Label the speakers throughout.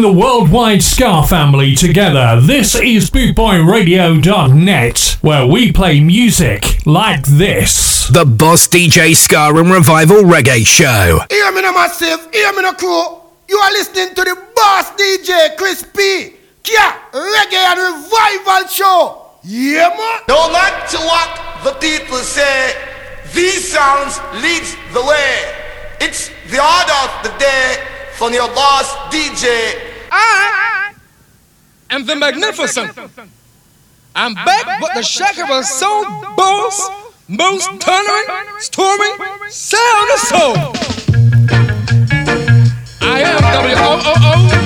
Speaker 1: Bringing the worldwide Ska family together, this is BootboyRadio.net, where we play music like this.
Speaker 2: The Boss DJ Ska and Revival Reggae Show.
Speaker 3: Hear me now, massive. Hear me now, crew. You are listening to the Boss DJ Chris P. Kia Reggae and Revival Show. Yeah, man.
Speaker 4: No matter what the people say, these sounds leads the way. It's the order of the day from your boss DJ.
Speaker 5: I am the magnificent. I'm back with the shaker of a soul boss, most thundering, storming sound of soul. I am W O O O,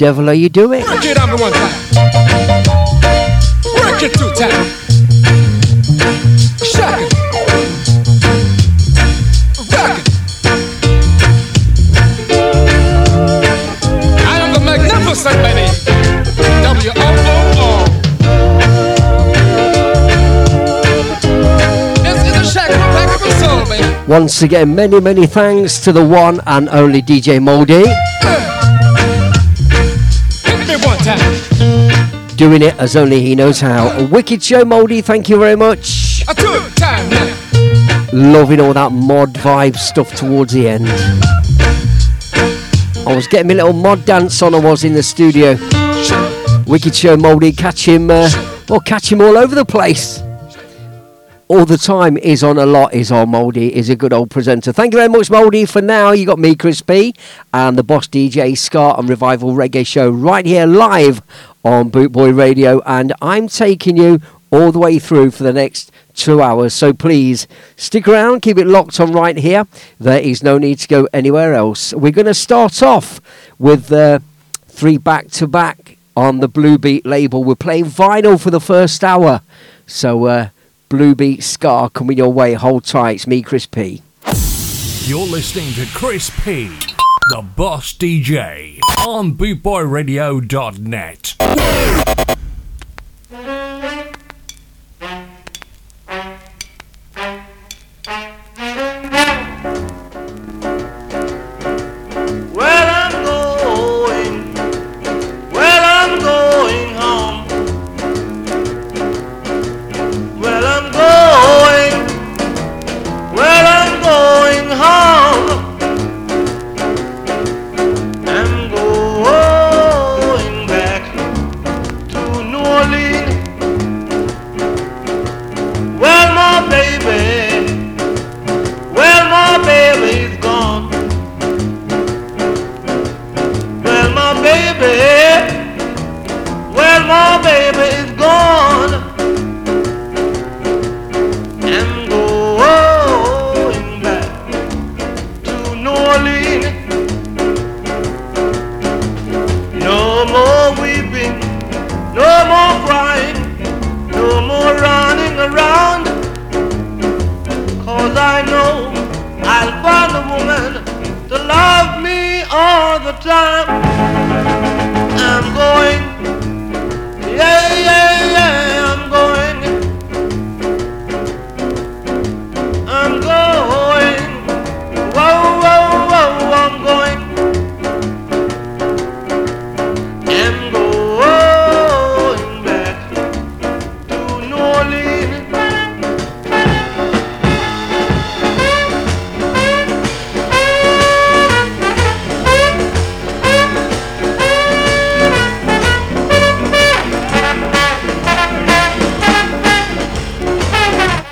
Speaker 6: devil are you doing?
Speaker 5: Work it me one time. Work it two it. Rock it. I am the magnificent baby. W O O O. It's in the shack of pack of a soul, baby.
Speaker 6: Once again, many, many thanks to the one and only DJ Moldy.
Speaker 5: Hit me one time.
Speaker 6: Doing it as only he knows how. A wicked show, Moldy. Thank you very much.
Speaker 5: A time.
Speaker 6: Loving all that mod vibe stuff towards the end. I was getting my little mod dance on. I was in the studio. Wicked show, Moldy. Catch him. Uh, well, catch him all over the place. All the time is on a lot. Is on Moldy. Is a good old presenter. Thank you very much, Moldy. For now, you got me, Chris P, and the Boss DJ Scott and Revival Reggae Show right here live on Bootboy Radio, and I'm taking you all the way through for the next two hours. So please stick around, keep it locked on right here. There is no need to go anywhere else. We're going to start off with uh, three back to back on the Blue Beat label. We're playing vinyl for the first hour. So, uh, Blue Beat Ska coming your way. Hold tight. It's me, Chris P.
Speaker 1: You're listening to Chris P, the boss DJ, on bootboyradio.net.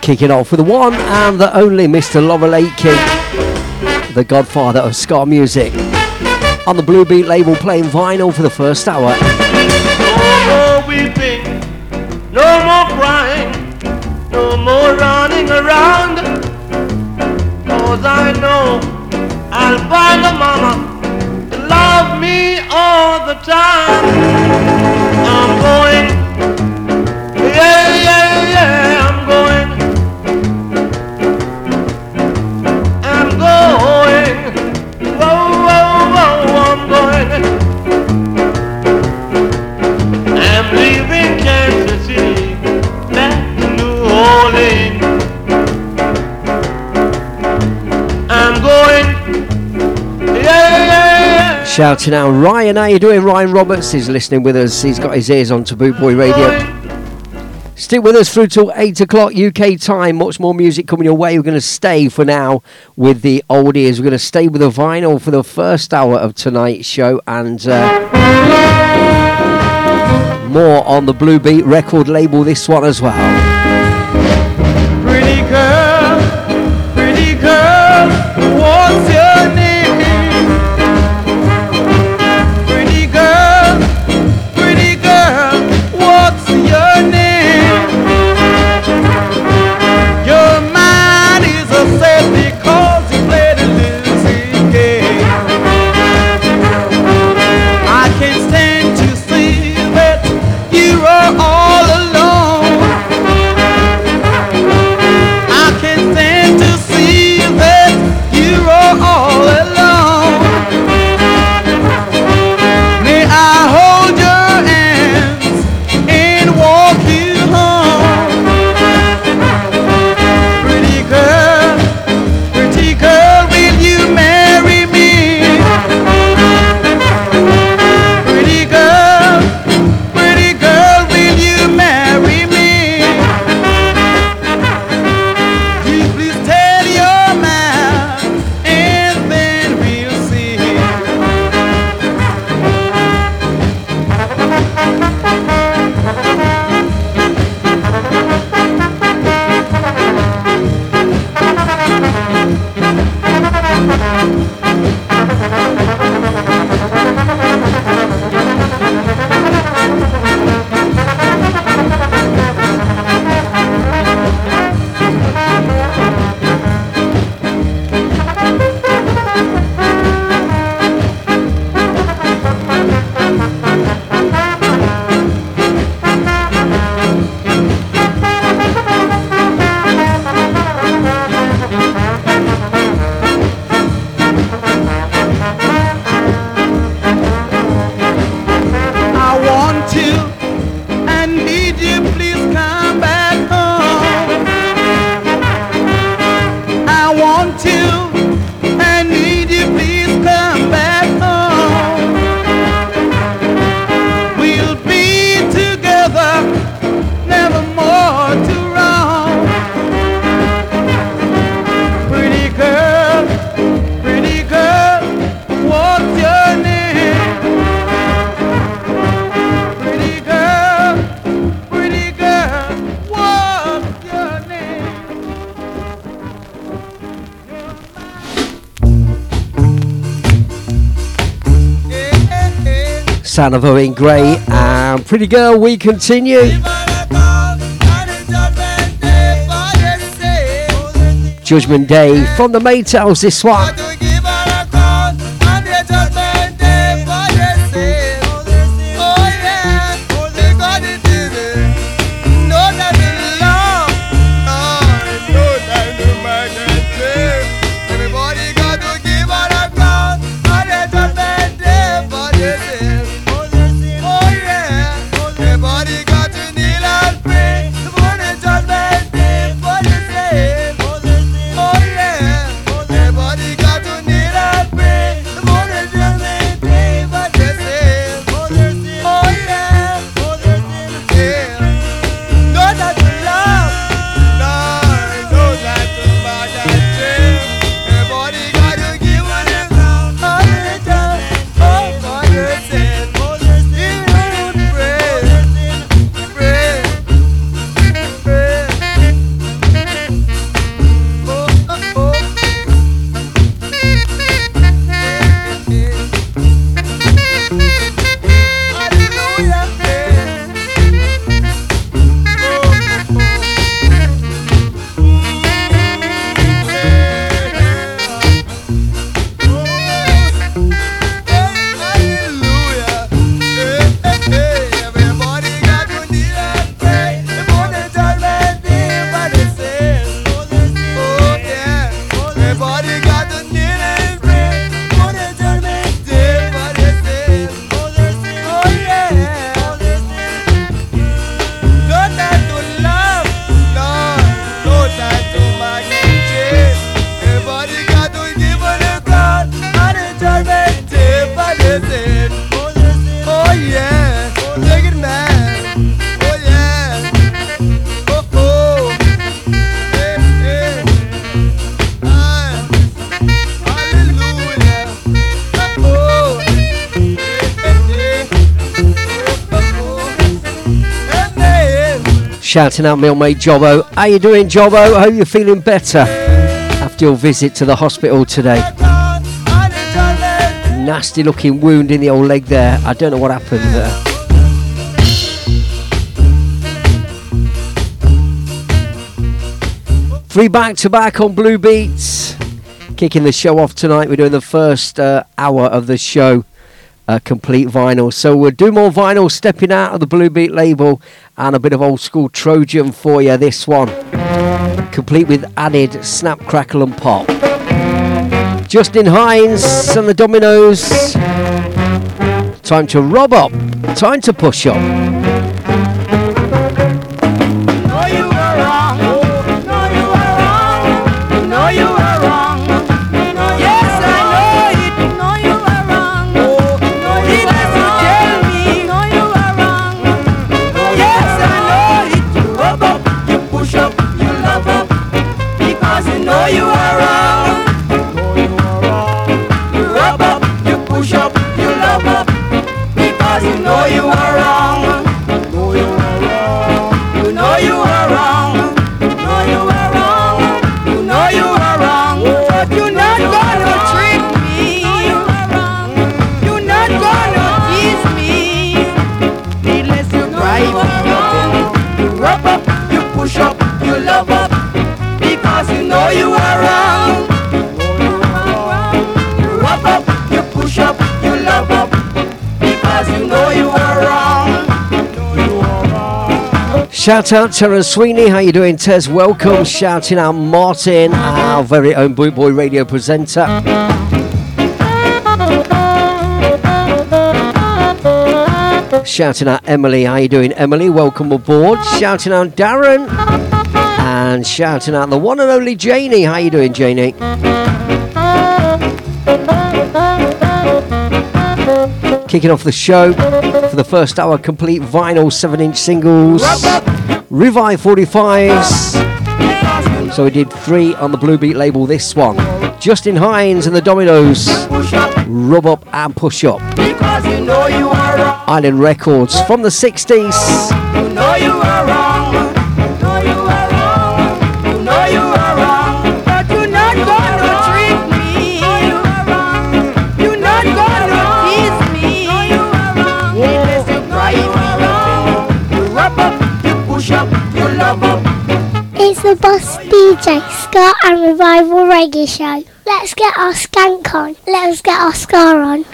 Speaker 2: kicking off with the one and the only Mr. Lake King, the godfather of ska music. On the Blue Beat label playing vinyl for the first hour.
Speaker 7: No more weeping, no more crying, no more running around. Cause I know I'll find a mama to love me all the time.
Speaker 2: Shouting out Ryan, how you doing? Ryan Roberts is listening with us. He's got his ears on to Boot Boy Radio. Stick with us through till 8 o'clock UK time. Much more music coming your way. We're going to stay for now with the oldies. We're going to stay with the vinyl for the first hour of tonight's show and uh, more on the Blue Beat record label, this one as well. Sound of Owen Gray and Pretty Girl, we continue. Judgment Day from the Maytals, this one.
Speaker 6: Shouting out my old mate Jobbo. How you doing, Jobbo? I hope you're feeling better after your visit to the hospital today. Nasty looking wound in the old leg there. I don't know what happened there. Three back to back on Blue Beats. Kicking the show off tonight. We're doing the first uh, hour of the show, uh, complete vinyl. So we'll do more vinyl, stepping out of the Blue Beat label, and a bit of old school Trojan for you. This one, complete with added snap, crackle, and pop. Justin Hinds and the Dominoes. Time to rob up. Time to push up. Shout out Terence Sweeney, how you doing Tez? Welcome. Shouting out Martin, our very own Boot Boy radio presenter. Shouting out Emily, how you doing Emily? Welcome aboard. Shouting out Darren. And shouting out the one and only Janie, how you doing Janie? Kicking off the show the first hour, complete vinyl 7 inch singles. Revive 45s. So we did three on the Blue Beat label this one. Justin Hinds and the Dominoes. Rub Up and Push Up. Island Records from the 60s.
Speaker 8: It's the Boss DJ Ska and Revival Reggae Show. Let's get our skank on. Let's get our ska on.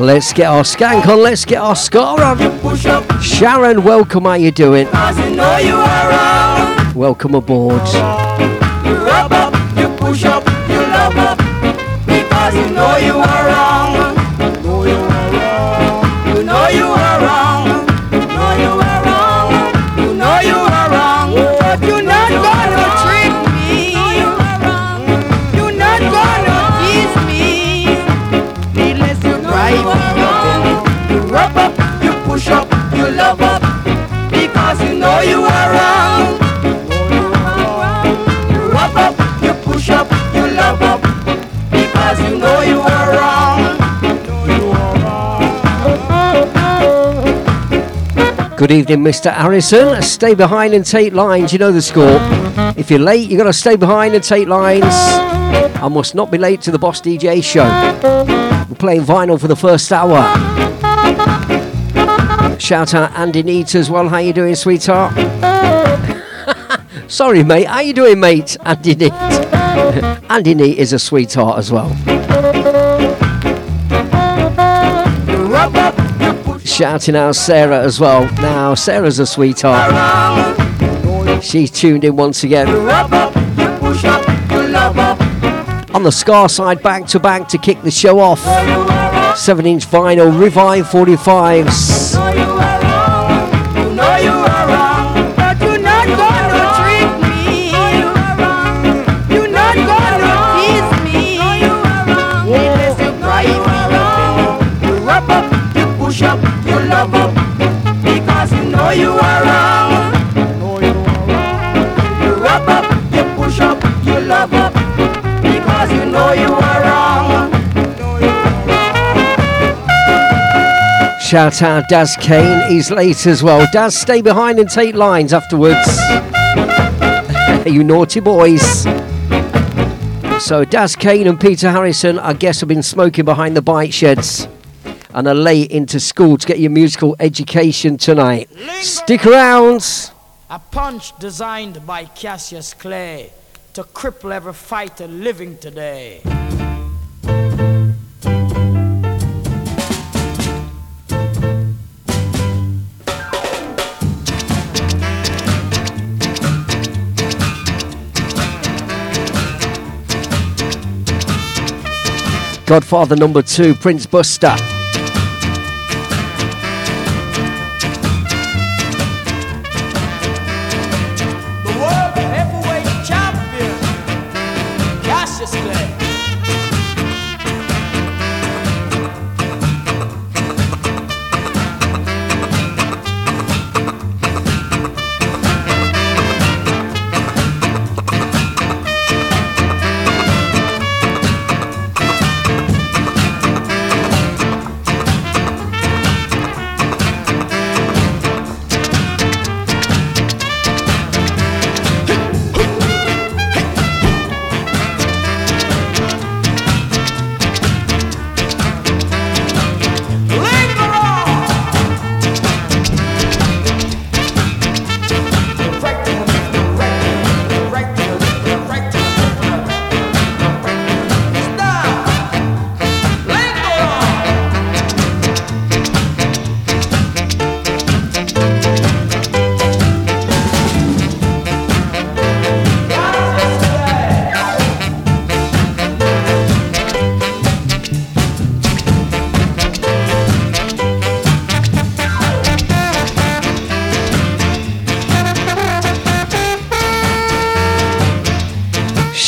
Speaker 6: Let's get our skank on, let's get our ska on. Sharon, welcome, how you doing? Welcome aboard. You rub up, you push up, you love up, because you know you are Good evening, Mr. Harrison. Stay behind and take lines. You know the score. If you're late, you've got to stay behind and take lines. I must not be late to the Boss DJ show. We're playing vinyl for the first hour. Shout out Andy Neat as well. How you doing, sweetheart? Sorry, mate. How you doing, mate? Andy Neat. Andy Neat is a sweetheart as well. Shouting out Sarah as well. Now, Sarah's a sweetheart. She's tuned in once again. On the Ska side, back to back to kick the show off. 7 inch vinyl, Revive 45s. Shout out Daz Kane, he's late as well. Daz, stay behind and take lines afterwards. you naughty boys. So Daz Kane and Peter Harrison, I guess, have been smoking behind the bike sheds and are late into school to get your musical education tonight. Stick around.
Speaker 9: A punch designed by Cassius Clay to cripple every fighter living today.
Speaker 6: Godfather number two, Prince Buster.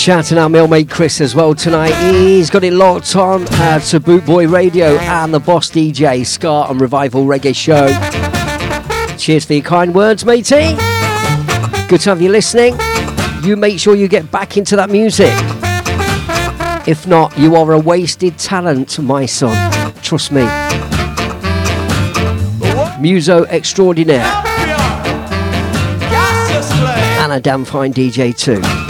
Speaker 6: Shouting out my old mate Chris as well tonight. He's got it locked on uh, to Bootboy Radio and the Boss DJ Ska and Revival Reggae Show. Cheers for your kind words, matey. Good to have you listening. You make sure you get back into that music. If not, you are a wasted talent, my son. Trust me. Muso extraordinaire. And a damn fine DJ too.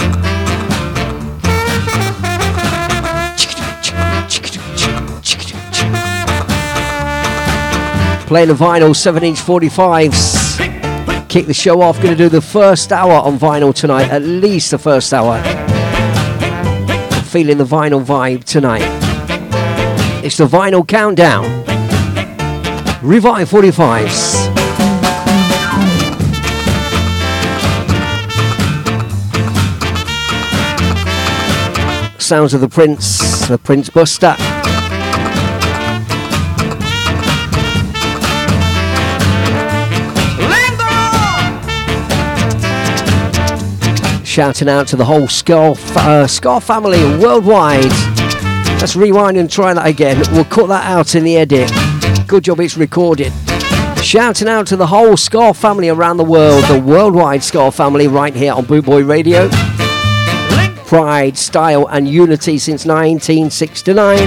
Speaker 6: Playing the vinyl 7 inch 45s. Kick the show off. Going to do the first hour on vinyl tonight, at least the first hour. Feeling the vinyl vibe tonight. It's the vinyl countdown. Revive 45s. Sounds of the Prince, the Prince Buster. Shouting out to the whole Ska, uh, Ska family worldwide. Let's rewind and try that again. We'll cut that out in the edit. Good job it's recorded. Shouting out to the whole Ska family around the world, the worldwide Ska family right here on Bootboy Radio. Pride, style, and unity since 1969.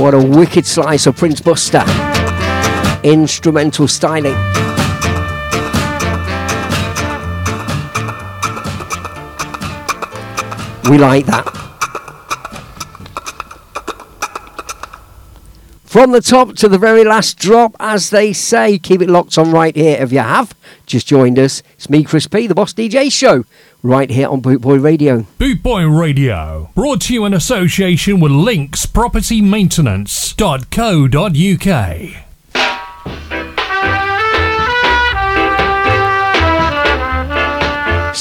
Speaker 6: What a wicked slice of Prince Buster instrumental styling. We like that. From the top to the very last drop, as they say, keep it locked on right here. If you have just joined us, it's me, Chris P, the Boss DJ Show, right here on Bootboy Radio.
Speaker 1: Bootboy Radio, brought to you in association with Links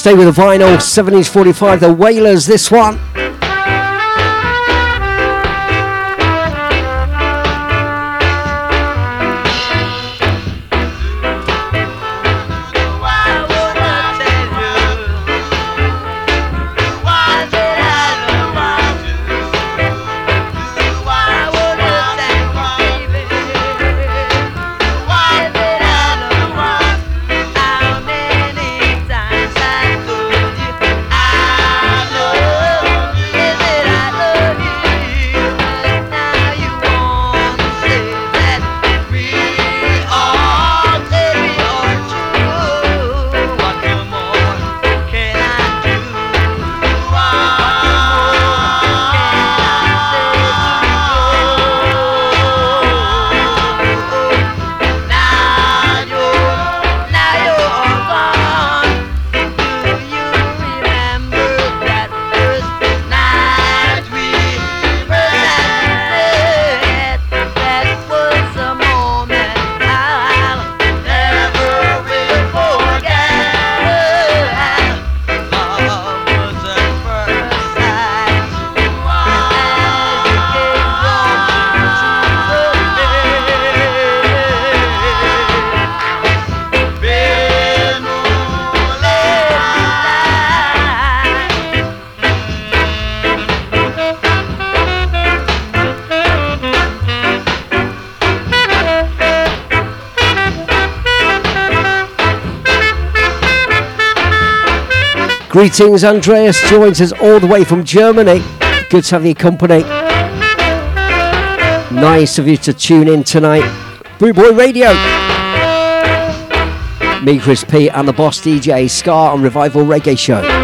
Speaker 6: Stay with the vinyl, 70s 45, the Wailers, this one. Greetings, Andreas joins us all the way from Germany. Good to have your company. Nice of you to tune in tonight. Bootboy Radio. Me, Chris P, and the boss DJ Ska on Revival Reggae Show.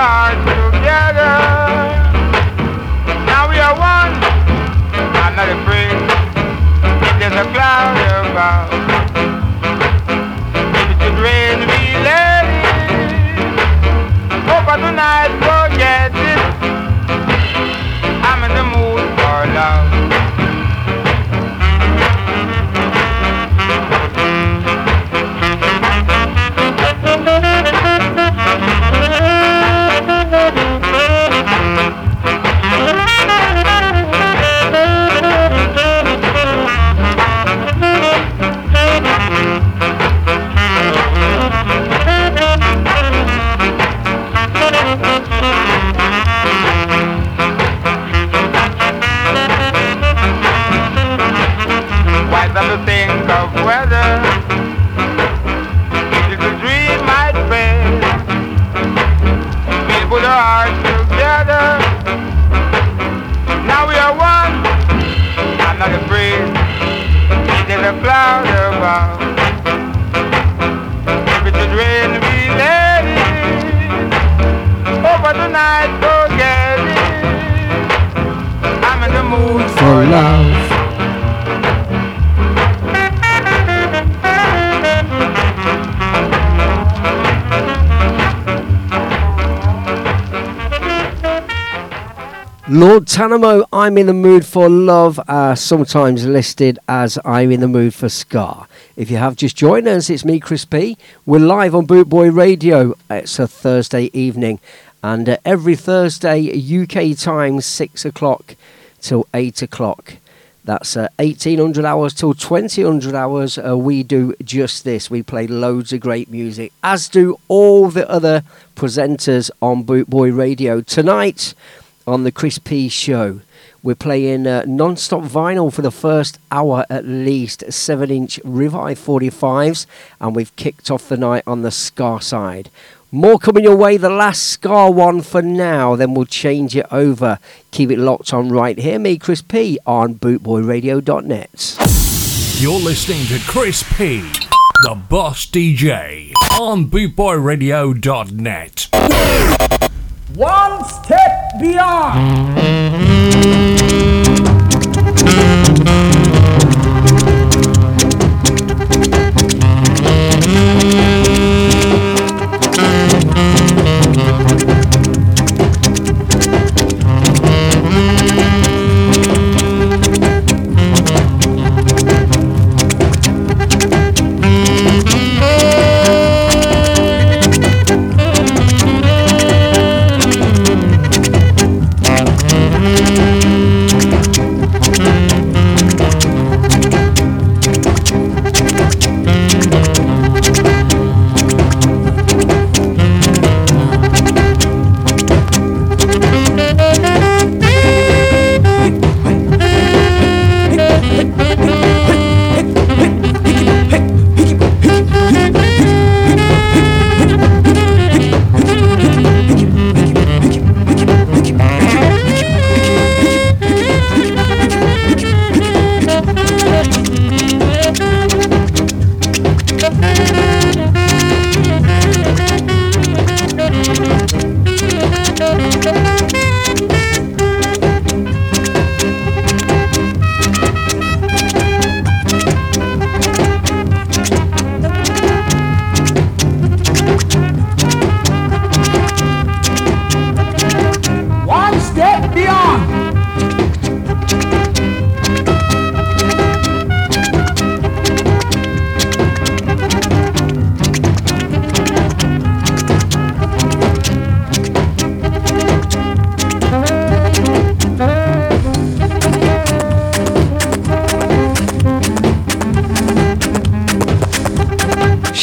Speaker 10: Hearts together. Now we are one. I'm not afraid. If there's a cloud above. If it should rain, we let it. Hope I tonight love.
Speaker 6: Lord Tanamo, I'm in the mood for love, uh, sometimes listed as I'm in the mood for Ska. If you have just joined us, it's me, Chris P. We're live on Bootboy Radio. It's a Thursday evening, and uh, every Thursday, UK time, 6 o'clock till 8 o'clock. That's uh, 1800 hours till 2000 hours. Uh, we do just this. We play loads of great music, as do all the other presenters on Bootboy Radio. Tonight, on the Chris P Show. We're playing uh, non stop vinyl for the first hour at least, 7 inch Revive 45s, and we've kicked off the night on the Ska side. More coming your way, the last Ska one for now, then we'll change it over. Keep it locked on right here, me, Chris P, on bootboyradio.net.
Speaker 1: You're listening to Chris P, the boss DJ, on bootboyradio.net.
Speaker 9: One step beyond.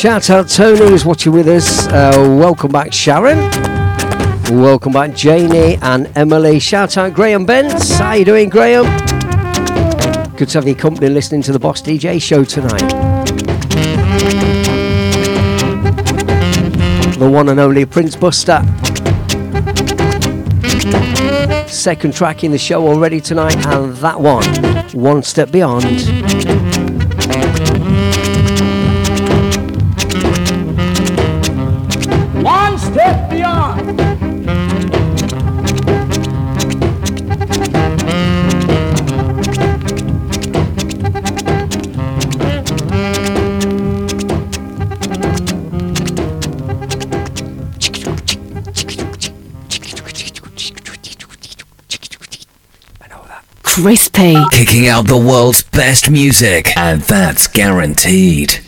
Speaker 6: Shout out Tony who's watching with us. Uh, welcome back Sharon. Welcome back Janie and Emily. Shout out Graham Bents. How you doing Graham? Good to have your company listening to the Boss DJ show tonight. The one and only Prince Buster. Second track in the show already tonight, and that one, One Step Beyond.
Speaker 2: Crispy. Kicking out the world's best music, and that's guaranteed.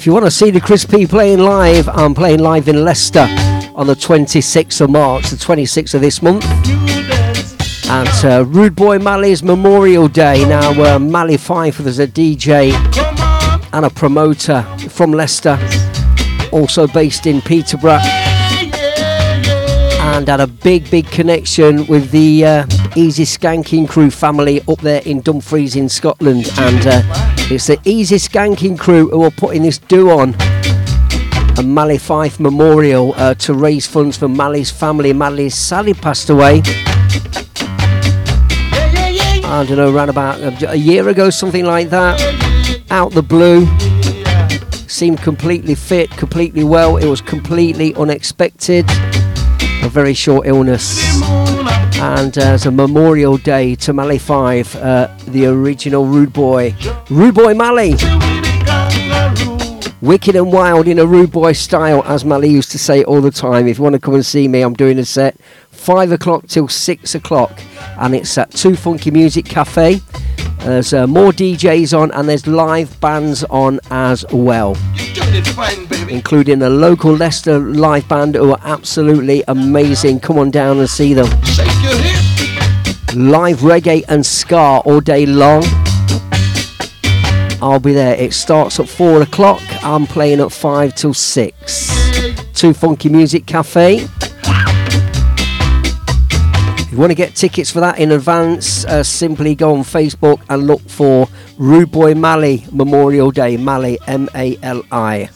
Speaker 6: If you want to see the Chris P playing live, I'm playing live in Leicester on the 26th of March, the 26th of this month. At uh, Rude Boy Malley's Memorial Day. Now, uh, Malley Fife is a DJ and a promoter from Leicester, also based in Peterborough, and had a big, big connection with the uh, Easy Skanking Crew family up there in Dumfries in Scotland. And uh, it's the Easy Skanking Crew who are putting this do on a Malley Fife memorial uh, to raise funds for Malley's family. Malley's Sally passed away. I don't know, around about a year ago, something like that. Out the blue. Seemed completely fit, completely well. It was completely unexpected. A very short illness. And uh, as a memorial day to Malley Fife, uh, the original Rude Boy, Rude Boy Malley. Wicked and wild in a rude boy style, as Mally used to say all the time. If you want to come and see me, I'm doing a set five o'clock till six o'clock, and it's at Two Funky Music Cafe. There's uh, more DJs on, and there's live bands on as well, including a local Leicester live band who are absolutely amazing. Come on down and see them. Live reggae and ska all day long. I'll be there. It starts at four o'clock. I'm playing at five till six. Two Funky Music Cafe. If you want to get tickets for that in advance, uh, simply go on Facebook and look for Rude Boy Mali Memorial Day. Mali, M A L I.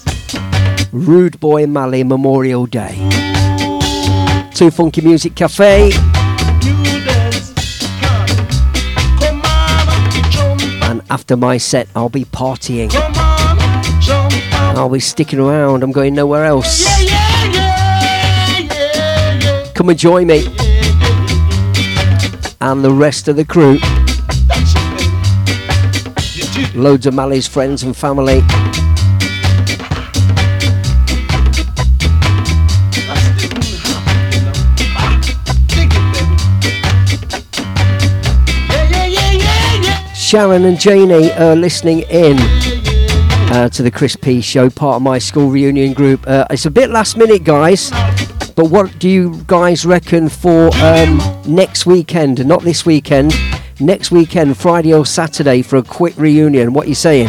Speaker 6: Rude Boy Mali Memorial Day. Two Funky Music Cafe. After my set, I'll be partying. I'll be sticking around. I'm going nowhere else. Come and join me. and the rest of the crew. Loads of Mally's friends and family. Sharon and Janie are listening in uh, to the Chris P show, part of my school reunion group. Uh, it's a bit last minute, guys, but what do you guys reckon for um, next weekend? Not this weekend, next weekend, Friday or Saturday, for a quick reunion. What are you saying?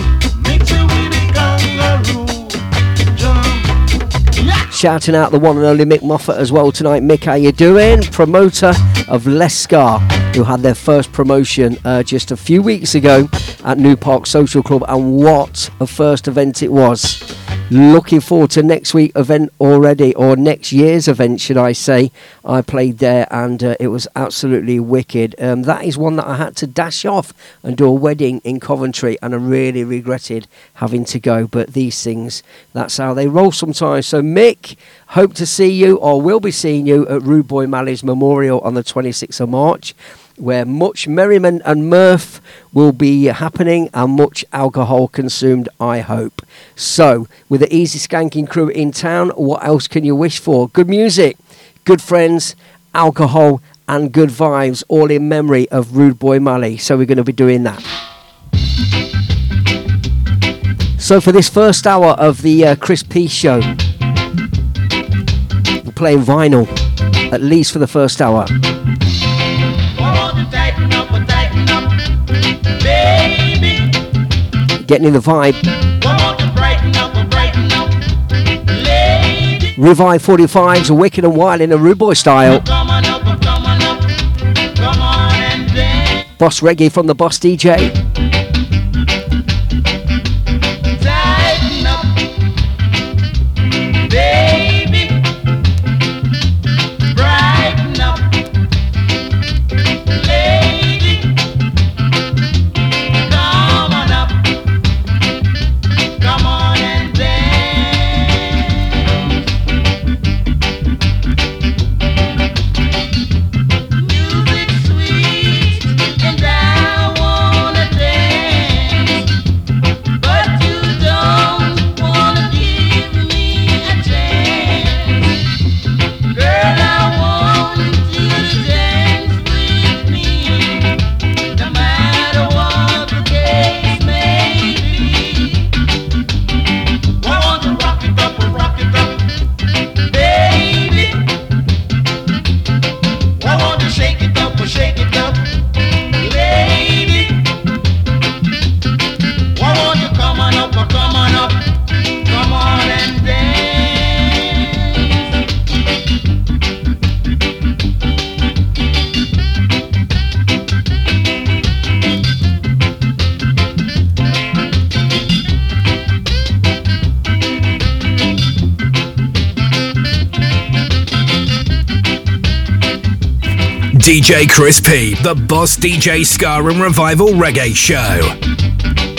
Speaker 6: Shouting out the one and only Mick Moffat as well tonight. Mick, how you doing? Promoter of Lescar, who had their first promotion uh, just a few weeks ago at New Park Social Club, and what a first event it was. Looking forward to next week event already, or next year's event, should I say? I played there, and uh, it was absolutely wicked. Um, that is one that I had to dash off and do a wedding in Coventry, and I really regretted having to go. But these things, that's how they roll sometimes. So, Mick, hope to see you, or will be seeing you at Rude Boy Malley's Memorial on the 26th of March where much merriment and mirth will be happening and much alcohol consumed, I hope. So, with the Easy Skanking crew in town, what else can you wish for? Good music, good friends, alcohol, and good vibes, all in memory of Rude Boy Malley. So, we're going to be doing that. So, for this first hour of the uh, Chris P show, we're playing vinyl, at least for the first hour. Getting in the vibe. Revive 45s, Wicked and Wild in a rude boy style. Boss Reggae from the Boss DJ.
Speaker 2: DJ Chris P, the Boss DJ Ska and Revival Reggae Show.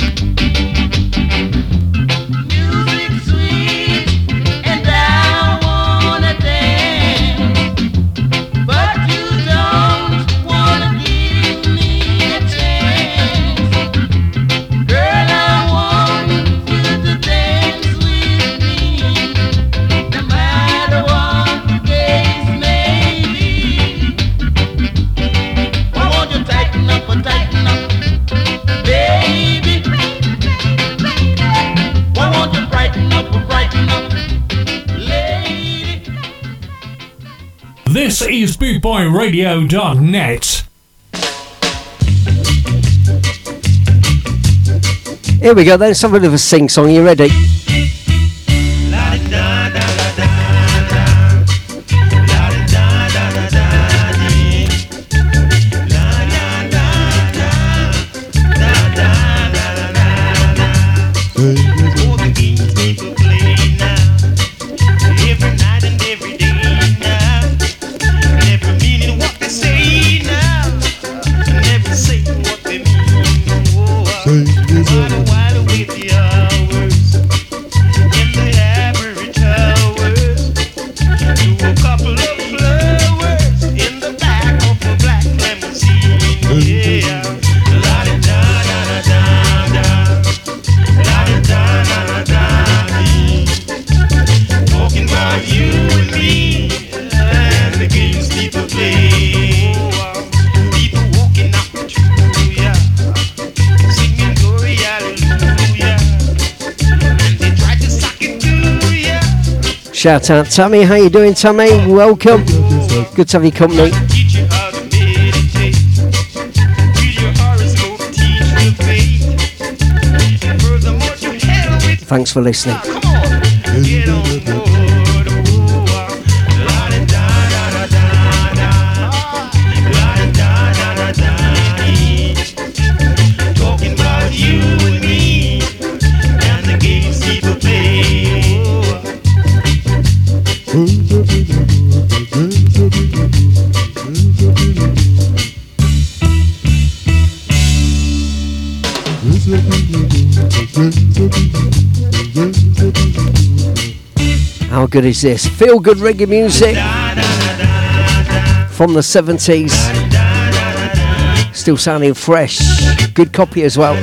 Speaker 1: bootboyradio.net.
Speaker 6: Here we go then, something of a sing song. You ready?
Speaker 11: Shout out Tammy, how you doing Tammy? Welcome. Good to have you company. Thanks for listening. How good is this? Feel good reggae music from the 70s. Still sounding fresh. Good copy as well.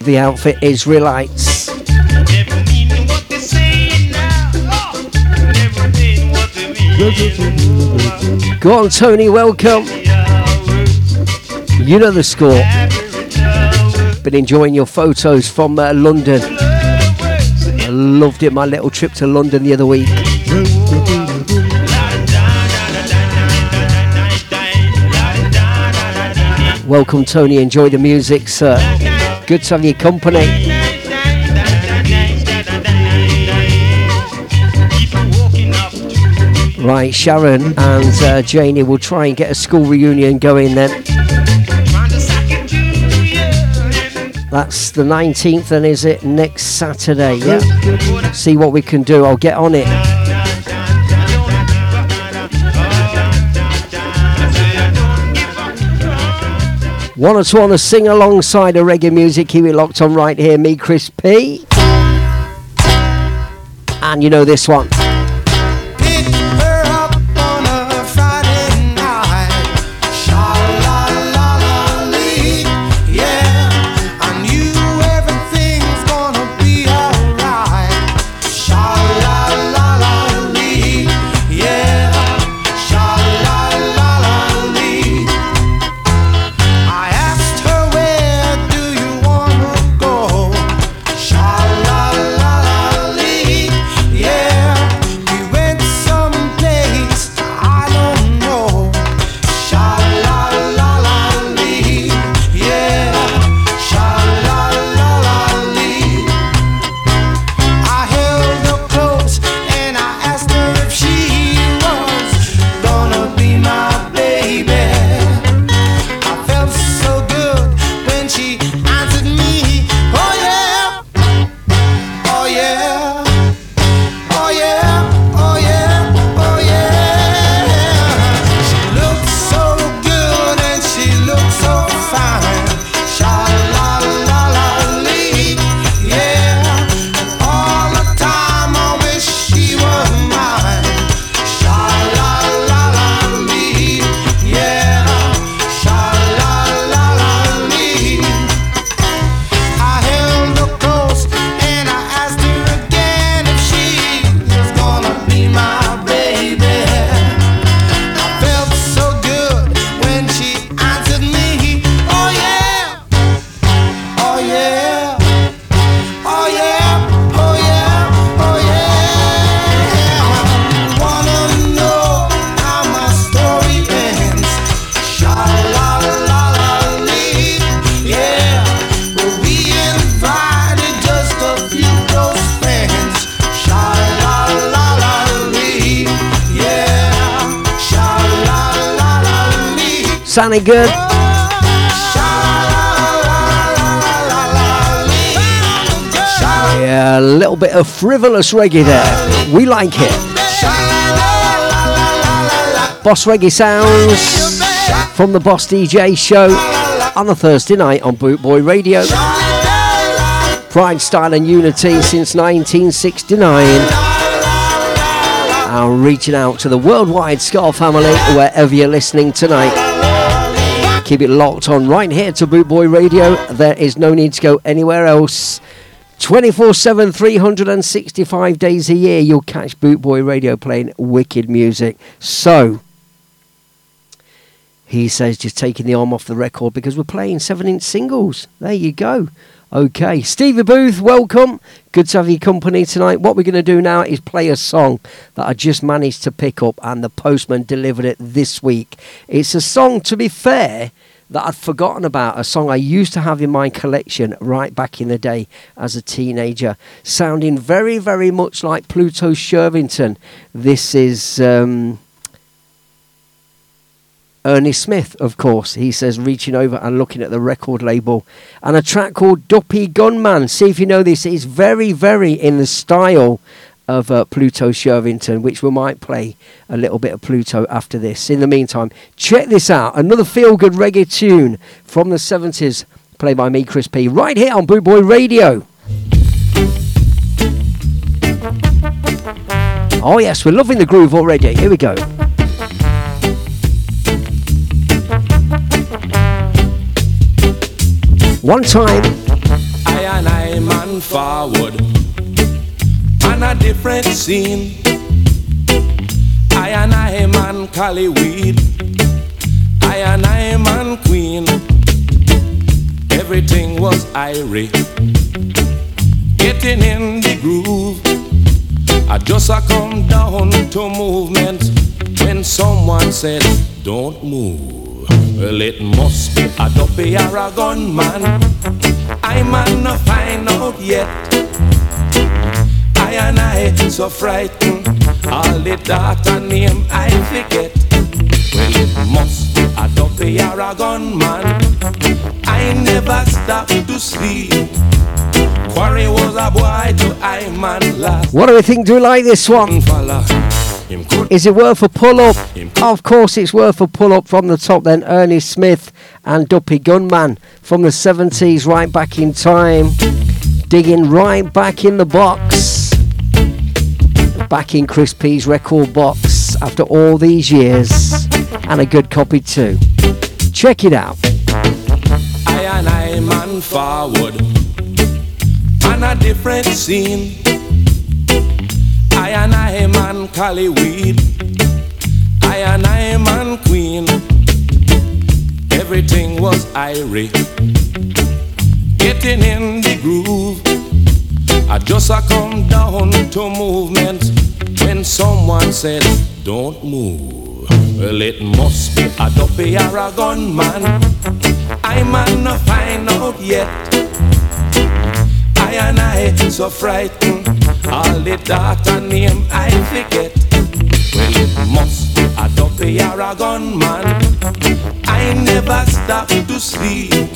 Speaker 11: The outfit Israelites. Go on, Tony, welcome. You know the score. Been enjoying your photos from uh, London. I loved it, my little trip to London the other week. Welcome, Tony. Enjoy the music, sir. Good to have your company. Right, Sharon and uh, Janie will try and get a school reunion going then. That's the 19th, and is it next Saturday? Yeah. See what we can do. I'll get on it. One or two on to sing alongside the reggae music. Keep it locked on right here. Me, Chris P. And you know this one. Sounding good? Yeah, a little bit of frivolous reggae there. We like it. Boss Reggae Sounds from the Boss DJ show on a Thursday night on Bootboy Radio. Pride, style, and unity since 1969. I'm reaching out to the worldwide Ska family wherever you're listening tonight. Keep it locked on right here to Bootboy Radio. There is no need to go anywhere else. 24 7, 365 days a year, you'll catch Bootboy Radio playing wicked music. So,
Speaker 6: He says just taking the arm off the record because we're playing seven inch singles. There you go. Okay, Stevie Booth, welcome. Good to have your company tonight. What we're going to do now is play a song that I just managed to pick up, and the postman delivered it this week. It's a song, to be fair, that I'd forgotten about, a song I used to have in my collection right back in the day as a teenager, sounding very, very much like Pluto Shervington. This is. Um, Ernie Smith, of course. He says, reaching over and looking at the record label. And a track called Duppy Gunman. See if you know this. It's very, very in the style of uh, Pluto Shervington, which we might play a little bit of Pluto after this. In the meantime, check this out. Another feel good reggae tune from the 70s, played by me, Chris P, right here on Boot Boy Radio. Oh, yes, we're loving the groove already. Here we go. One time.
Speaker 12: I and I man forward on a different scene. I and I man Cali weed. I and I man queen. Everything was irie. Getting in the groove. I just a come down to movement when someone said, Don't move. Well, it must be a duppy or a gunman. I man not find out yet. I and I so frightened. All the daughter name I forget. Well, it must be a duppy or a gunman. I never stop to sleep. Quarry was a boy to I man last.
Speaker 6: What do we think? Do we like this one? Is it worth a pull up? Of course, it's worth a pull up from the top. Then Ernie Smith and Duppy Gunman from the 70s, right back in time, digging right back in the box, back in Chris P's record box after all these years, and a good copy too. Check it out.
Speaker 12: I and I man forward on a different scene. I and I man Cali weed. I and I man queen. Everything was irie. Getting in the groove. I just a come down to movement when someone said, Don't move. Well, it must be a duppy or a gunman. I man not find out yet. I and I so frightened. All the daughter name I forget. Well, it must be a duppy or a gunman. I never stop to sleep.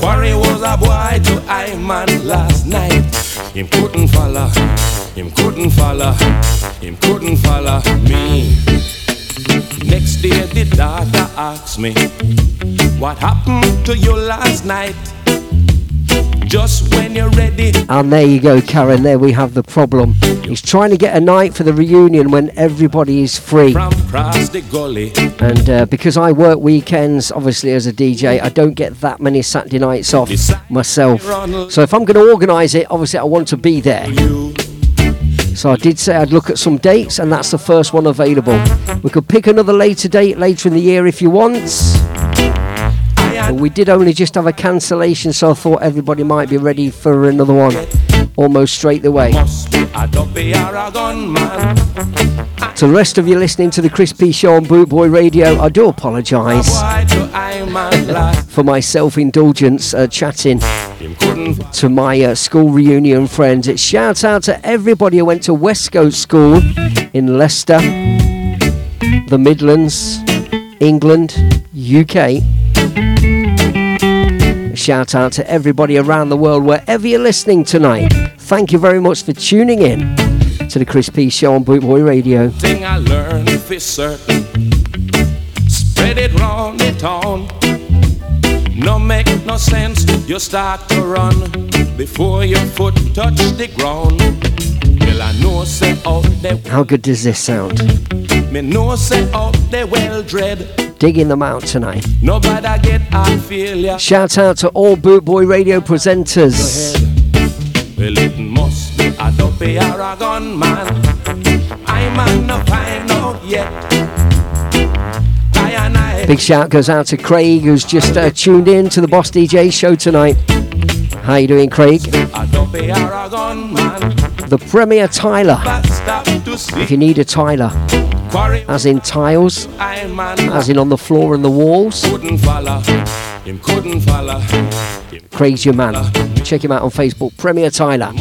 Speaker 12: Quarry was a boy to I man last night. Him couldn't follow, him couldn't follow, him couldn't follow me. Next day the daughter asked me, What happened to you last night? Just when you're ready.
Speaker 6: And there you go, Karen. There we have the problem. He's trying to get a night for the reunion when everybody is free.
Speaker 12: From across the gully.
Speaker 6: And uh, because I work weekends, obviously as a DJ, I don't get that many Saturday nights off myself. So if I'm going to organise it, obviously I want to be there. So I did say I'd look at some dates, and that's the first one available. We could pick another later date later in the year if you want. But we did only just have a cancellation, so I thought everybody might be ready for another one almost straight away. To the rest of you listening to the Chris P Show on Boot Boy Radio, I do apologise for my self indulgence uh, chatting to my uh, school reunion friends. It shouts out to everybody who went to Westcote School in Leicester, the Midlands, England, UK. Shout out to everybody around the world, wherever you're listening tonight. Thank you very much for tuning in to the Chris P Show on Boot Boy Radio.
Speaker 12: Thing I learned for certain. Spread it round the town. No make no sense. You start to run before your foot touch the ground. Well, I know say out there.
Speaker 6: How good does this sound?
Speaker 12: Me know say out there well dread.
Speaker 6: Digging them out tonight.
Speaker 12: Nobody get I feel ya.
Speaker 6: Shout out to all Boot Boy Radio presenters.
Speaker 12: Well, it must be a duppy or a gunman. I man no find out yet. I I
Speaker 6: Big shout goes out to Craig, who's just uh, tuned in to the Boss DJ show tonight. How you doing, Craig? The Premier Tyler. If you need a Tyler, as in tiles, as in on the floor and the walls, your man. Check him out on Facebook, Premier Tyler.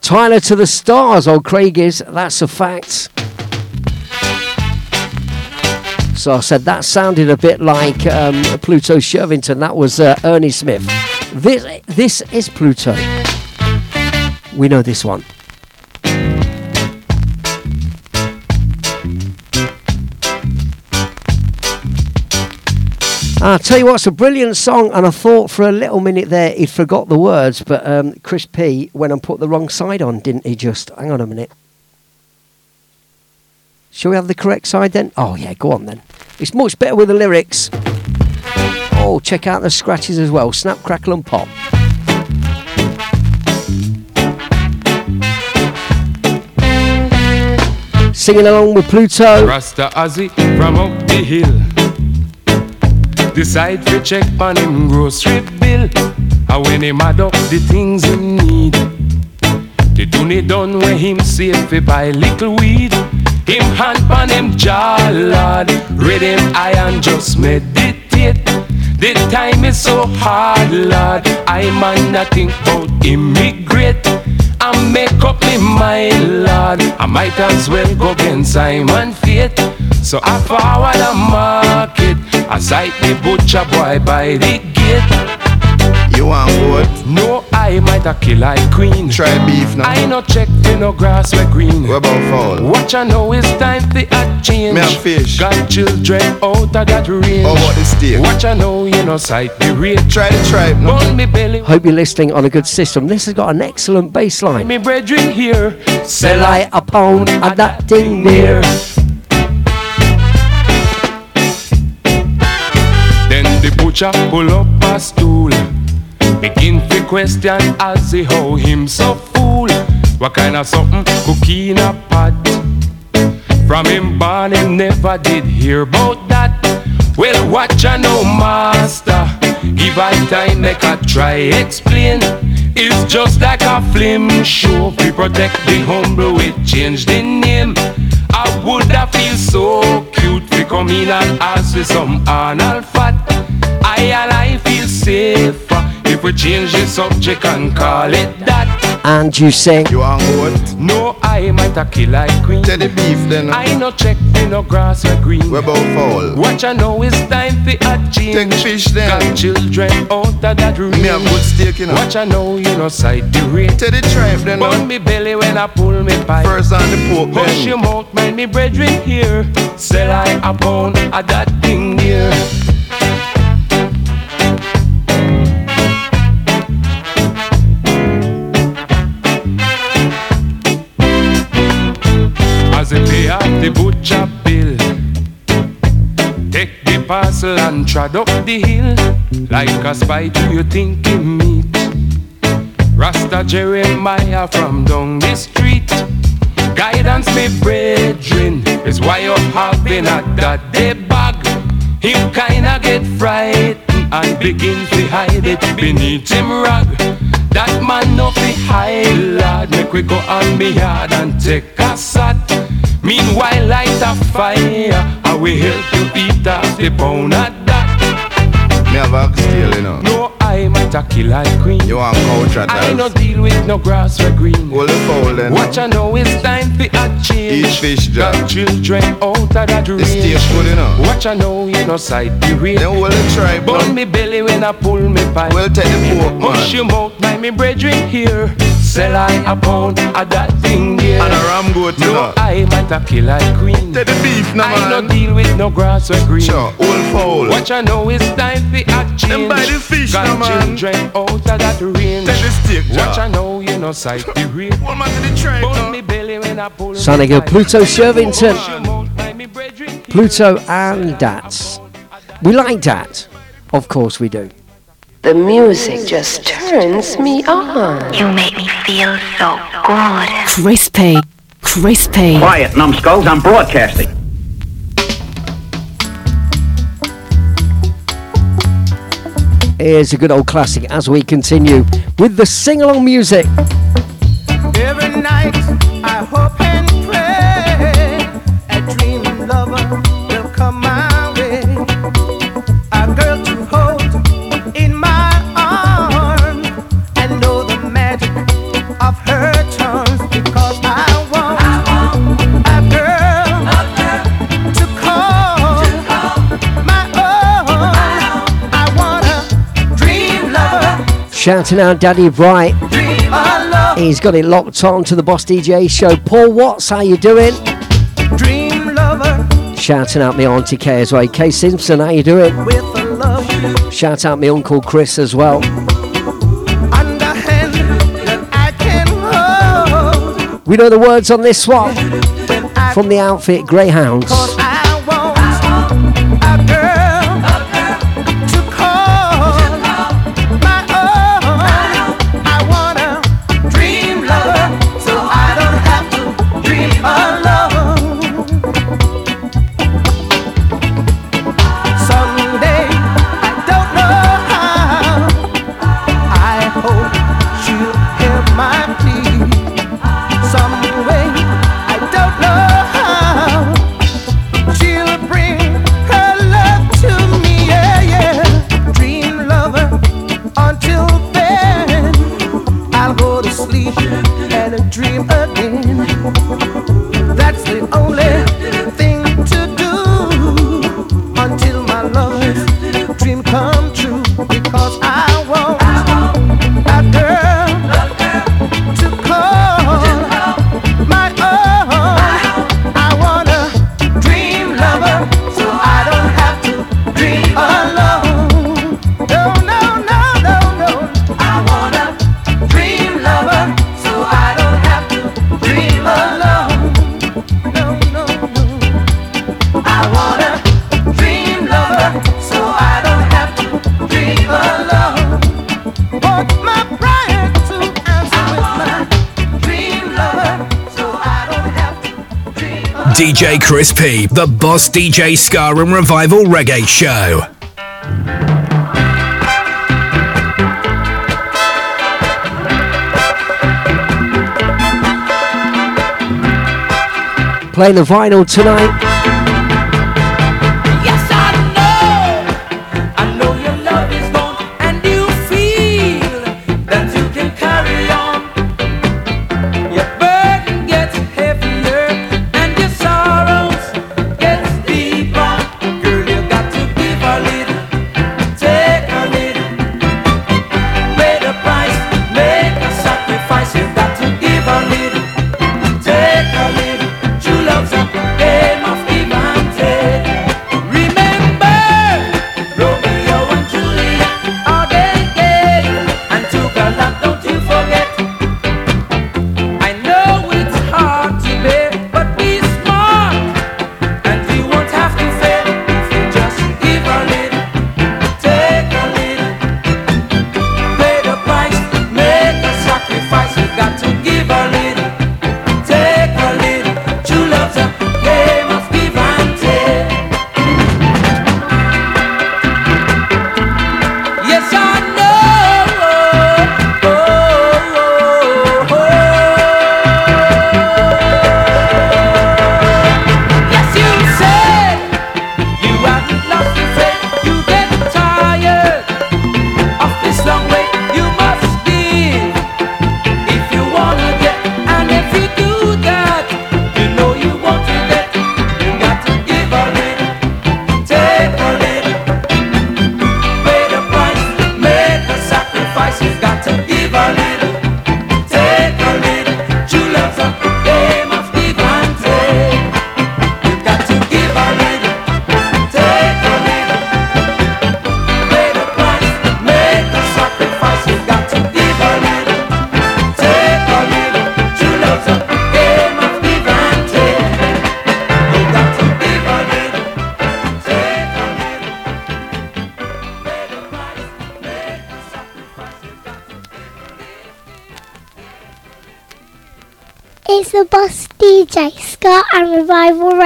Speaker 6: Tyler to the stars, old Craig is. That's a fact. So I said that sounded a bit like um, Pluto Shervington. That was uh, Ernie Smith. This this is Pluto. We know this one. I'll tell you what, it's a brilliant song, and I thought for a little minute there he'd forgot the words, but um, Chris P went and put the wrong side on, didn't he? Just hang on a minute. Shall we have the correct side then? Oh yeah, go on then. It's much better with the lyrics. Oh, check out the scratches as well. Snap, crackle, and pop. Singing along with Pluto.
Speaker 12: Rasta Ozzy from up the hill. Decide to check on him grocery bill. And when him add up the things him need. The donny done when him save fi buy little weed. Him hand pan him jaw, lord. Read him eye and just meditate. The time is so hard, lord. I man nothing but immigrate. I make up me mind, lord. I might as well go against Simon Fate. So I forward the market. I sight the butcher boy by the gate.
Speaker 13: You want goat?
Speaker 12: No, I might a kill like queen.
Speaker 13: Try beef now.
Speaker 12: I no check for no grass where green.
Speaker 13: What about fowl?
Speaker 12: Watch I know it's time for a change.
Speaker 13: Me have fish.
Speaker 12: Got children out of that range.
Speaker 13: How about the steak?
Speaker 12: Watch I know you know sight the rate.
Speaker 13: Try the tribe now.
Speaker 12: Bun me belly.
Speaker 6: Hope you're listening on a good system. This has got an excellent bass line.
Speaker 12: Me brethren here.
Speaker 6: Sell I a pound of that thing there.
Speaker 12: The butcher pull up a stool. Begin to question as he how him so fool. What kind of something cookie in a pot? From him born him never did hear about that. Well, watch I know master. Give I time make I try explain. It's just like a film show. We protect the humble, we change the name. I would have feel so cute to come in and ask for some Arnold fat. I and I feel safer if we change the subject and call it that.
Speaker 6: And you sing.
Speaker 13: You are goat?
Speaker 12: No, I might a kill like queen.
Speaker 13: Tell the beef then.
Speaker 12: I no check for no grass or green.
Speaker 13: What about fowl?
Speaker 12: Watch I know it's time for a change.
Speaker 13: Take fish then.
Speaker 12: Got children out of that room.
Speaker 13: Me have good steak you know.
Speaker 12: Watch I know you know side the rate.
Speaker 13: Tell the tribe then.
Speaker 12: Bun
Speaker 13: now.
Speaker 12: me belly when I pull me pipe.
Speaker 13: First on the pork
Speaker 12: Hush
Speaker 13: then.
Speaker 12: your mouth, mind me brethren here. Sell I a pound of that thing there. Parcel and trod up the hill like a spy to your thinking meat. Rasta Jeremiah from down the street. Guidance, me brethren, is why you have been at that day bag. Him kinda get frightened and begin to hide it beneath him rag. That man no fi hide, lad. Make we go on me yard and take a sat. Meanwhile, light a fire. I will help you eat off the pound of that.
Speaker 13: Me have oxtail you know.
Speaker 12: No, I might a kill like queen.
Speaker 13: You want couch at
Speaker 12: I no deal with no grass or green.
Speaker 13: Hold the fowl then.
Speaker 12: Watch I know it's time for a change.
Speaker 13: Eat fish, Jack.
Speaker 12: Got children out of that range.
Speaker 13: The steak good you know.
Speaker 12: Watch I know you no side the rate.
Speaker 13: Then hold the tribe
Speaker 12: Bun
Speaker 13: now.
Speaker 12: me belly when I pull me pipe.
Speaker 13: Well take the pork
Speaker 12: Push
Speaker 13: man.
Speaker 12: your mouth, my me brethren here. Sell I a pound of that thing there.
Speaker 13: And a ram goat you
Speaker 12: No,
Speaker 13: know.
Speaker 12: I might a kill like queen.
Speaker 13: Take the beef now
Speaker 12: I no deal with no grass or green.
Speaker 13: Sure, hold fowl.
Speaker 12: What I know it's time for a change.
Speaker 13: Them buy the fish
Speaker 12: Got
Speaker 13: now, man.
Speaker 12: children out of that range.
Speaker 13: Take the stick,
Speaker 12: What I know you no sight the rate.
Speaker 13: Hold man to the tribe
Speaker 12: Bun
Speaker 13: now.
Speaker 12: me belly when I pull
Speaker 6: Sounding
Speaker 12: me
Speaker 6: good. Pluto Shervington.
Speaker 12: Push your mouth, my me brethren here.
Speaker 6: Pluto and Dats. We like that. Of course we do.
Speaker 14: The music just turns me on. You make me feel so good.
Speaker 15: Crispy. Crispy.
Speaker 16: Quiet, numbskulls, I'm broadcasting.
Speaker 12: Here's a good old classic as we continue with the sing along music.
Speaker 2: Every night, I hope.
Speaker 12: Shouting out Daddy Bright. He's got it locked on to the Boss DJ show. Paul Watts, how you doing? Shouting out my Auntie Kay as well. Kay Simpson, how you doing? Shout out my Uncle Chris as well. We know the words on this one from the outfit Greyhounds.
Speaker 17: DJ Chris P, the Boss DJ Ska and Revival Reggae Show.
Speaker 12: Playing the vinyl tonight.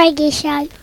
Speaker 8: Reggae Show.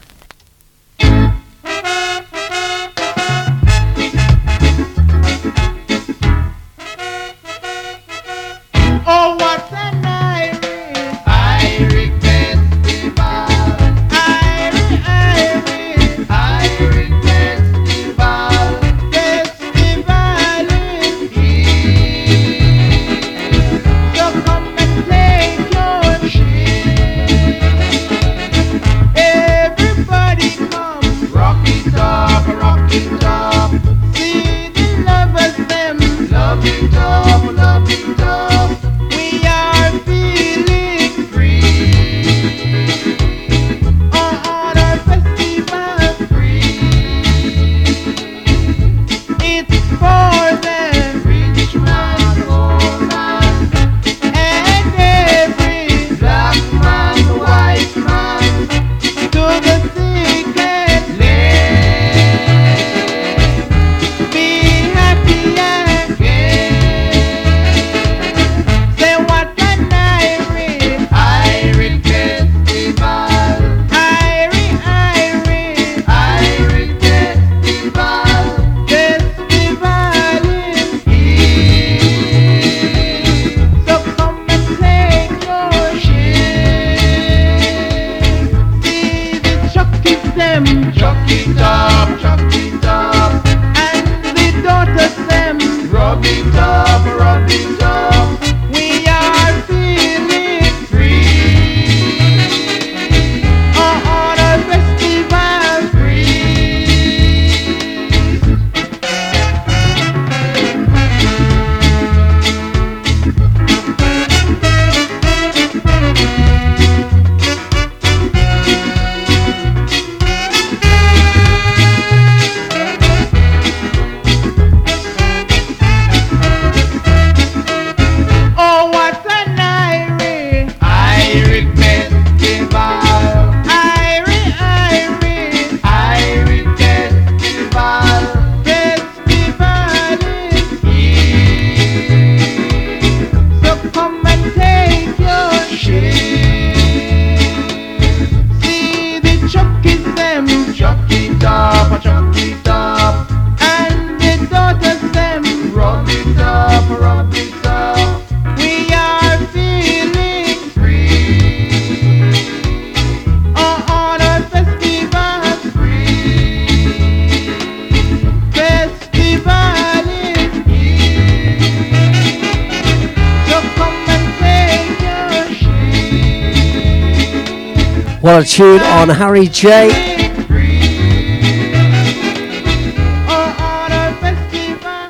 Speaker 6: What a tune on Harry J.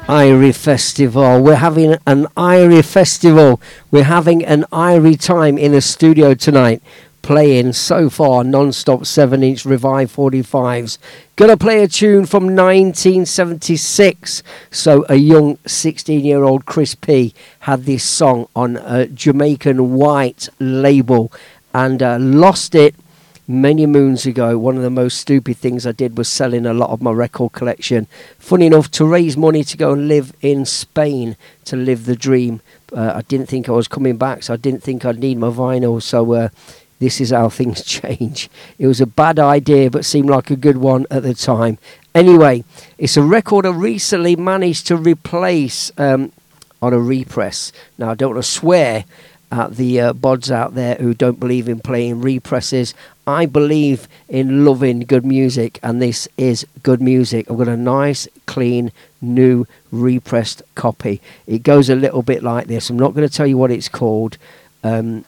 Speaker 6: Irie Festival. We're having an Irie Festival. We're having an Irie time in the studio tonight. Playing so far non stop 7 inch Revive 45s. Gonna play a tune from 1976. So, a young 16 year old Chris P had this song on a Jamaican White label and uh, lost it many moons ago, one of the most stupid things I did was selling a lot of my record collection. Funny enough, to raise money to go and live in Spain to live the dream. Uh, I didn't think I was coming back, so I didn't think I'd need my vinyl. So uh, this is how things change. It was a bad idea, but seemed like a good one at the time. Anyway, it's a record I recently managed to replace um, on a repress. Now, I don't want to swear at the uh, bods out there who don't believe in playing represses. I believe in loving good music, and this is good music. I've got a nice, clean, new repressed copy. It goes a little bit like this. I'm not going to tell you what it's called. Um,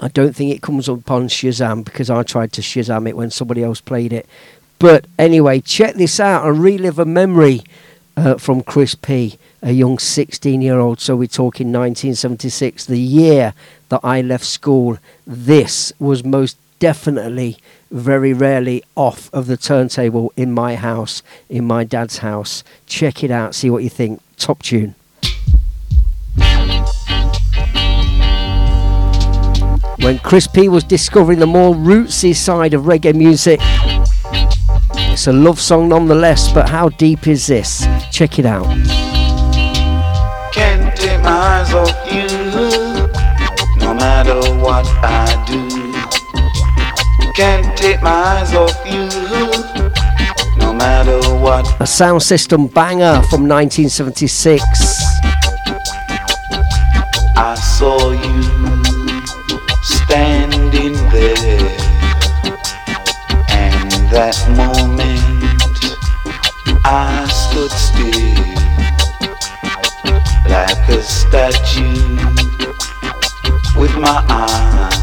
Speaker 6: I don't think it comes up on Shazam because I tried to Shazam it when somebody else played it. But anyway, check this out and relive a memory uh, from Chris P, a young 16 year old. So we're talking 1976, the year that I left school. This was most definitely, very rarely off of the turntable in my house, in my dad's house. Check it out, see what you think. Top tune. When Chris P was discovering the more rootsy side of reggae music, it's a love song nonetheless, but how deep is this? Check it out.
Speaker 16: Can't take my eyes off you, no matter what I do. Can't take my eyes off you, no matter what.
Speaker 6: A sound system banger from 1976.
Speaker 16: I saw you standing there, and that moment I stood still like a statue with my eyes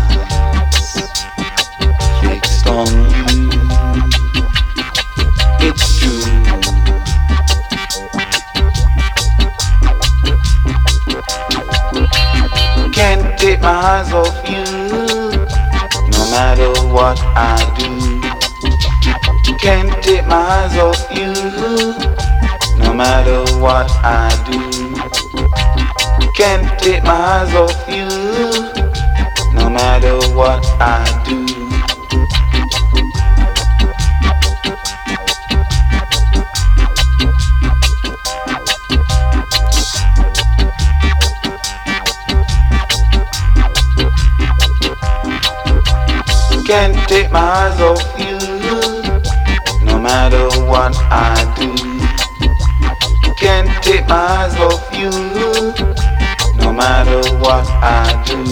Speaker 16: Can't take my eyes off you, no matter what I do. Can't take my eyes off you, no matter what I do. Can't take my eyes off you, no matter what I do.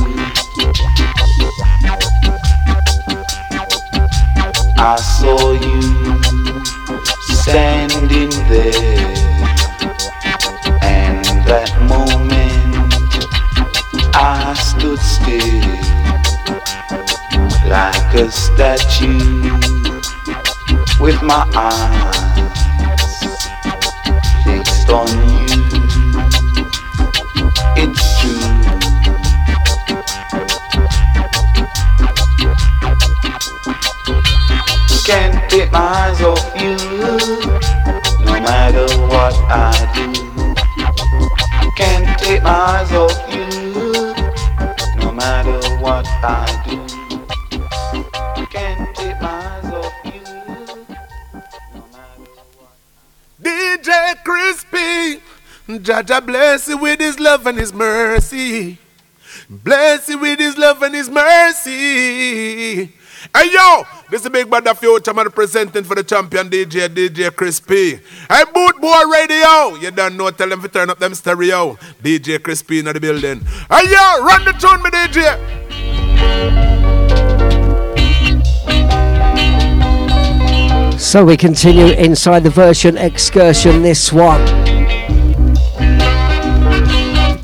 Speaker 16: I saw you standing there. And that moment I stood still like a statue with my eyes fixed on you. It's true. Can't take my eyes off you, no matter what I do. Can't take my eyes off you, no matter what I do.
Speaker 18: Jaja bless you with his love and his mercy. Bless you with his love and his mercy. Hey yo, this is Big Brother Future man presenting for the champion DJ, DJ Crispy. Hey Boot Boy Radio, you don't know, tell them to turn up them stereo. DJ Crispy in the building. Hey yo, run the tune, me DJ.
Speaker 6: So we continue inside the version excursion. This one,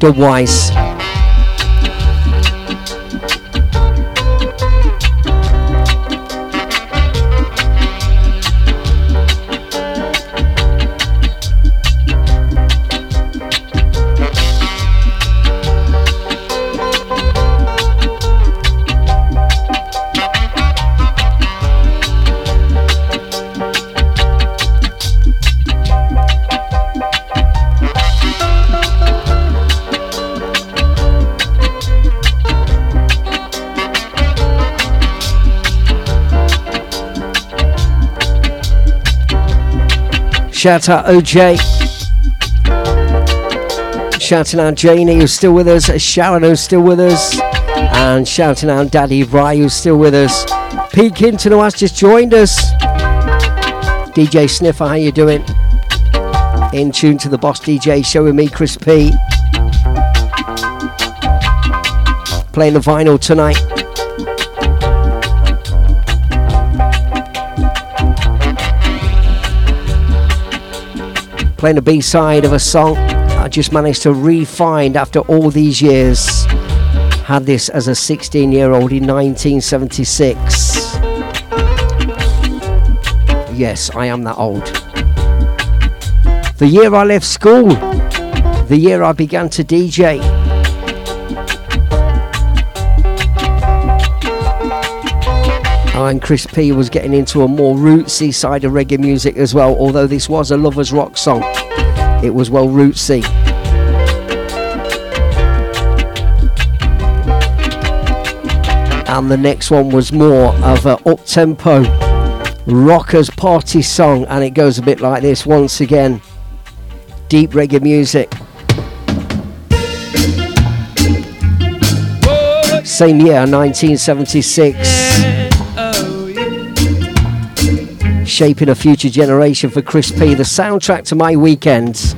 Speaker 6: the Wise. Shout out OJ. Shouting out Janie, who's still with us. Sharon, who's still with us. And shouting out Daddy Bry, who's still with us. Pete Kinton, who has just joined us. DJ Sniffer, how you doing? In tune to the Boss DJ show with me, Chris P. Playing the vinyl tonight. Playing a B side of a song I just managed to re-find after all these years. Had this as a 16 year old in 1976. Yes, I am that old. The year I left school, the year I began to DJ. Oh, and Chris P was getting into a more rootsy side of reggae music as well, although this was a lover's rock song. It was well rootsy. And the next one was more of a up tempo rockers party song, and it goes a bit like this once again. Deep reggae music. Same year, 1976. Shaping a future generation for Chris P. The soundtrack to my weekends.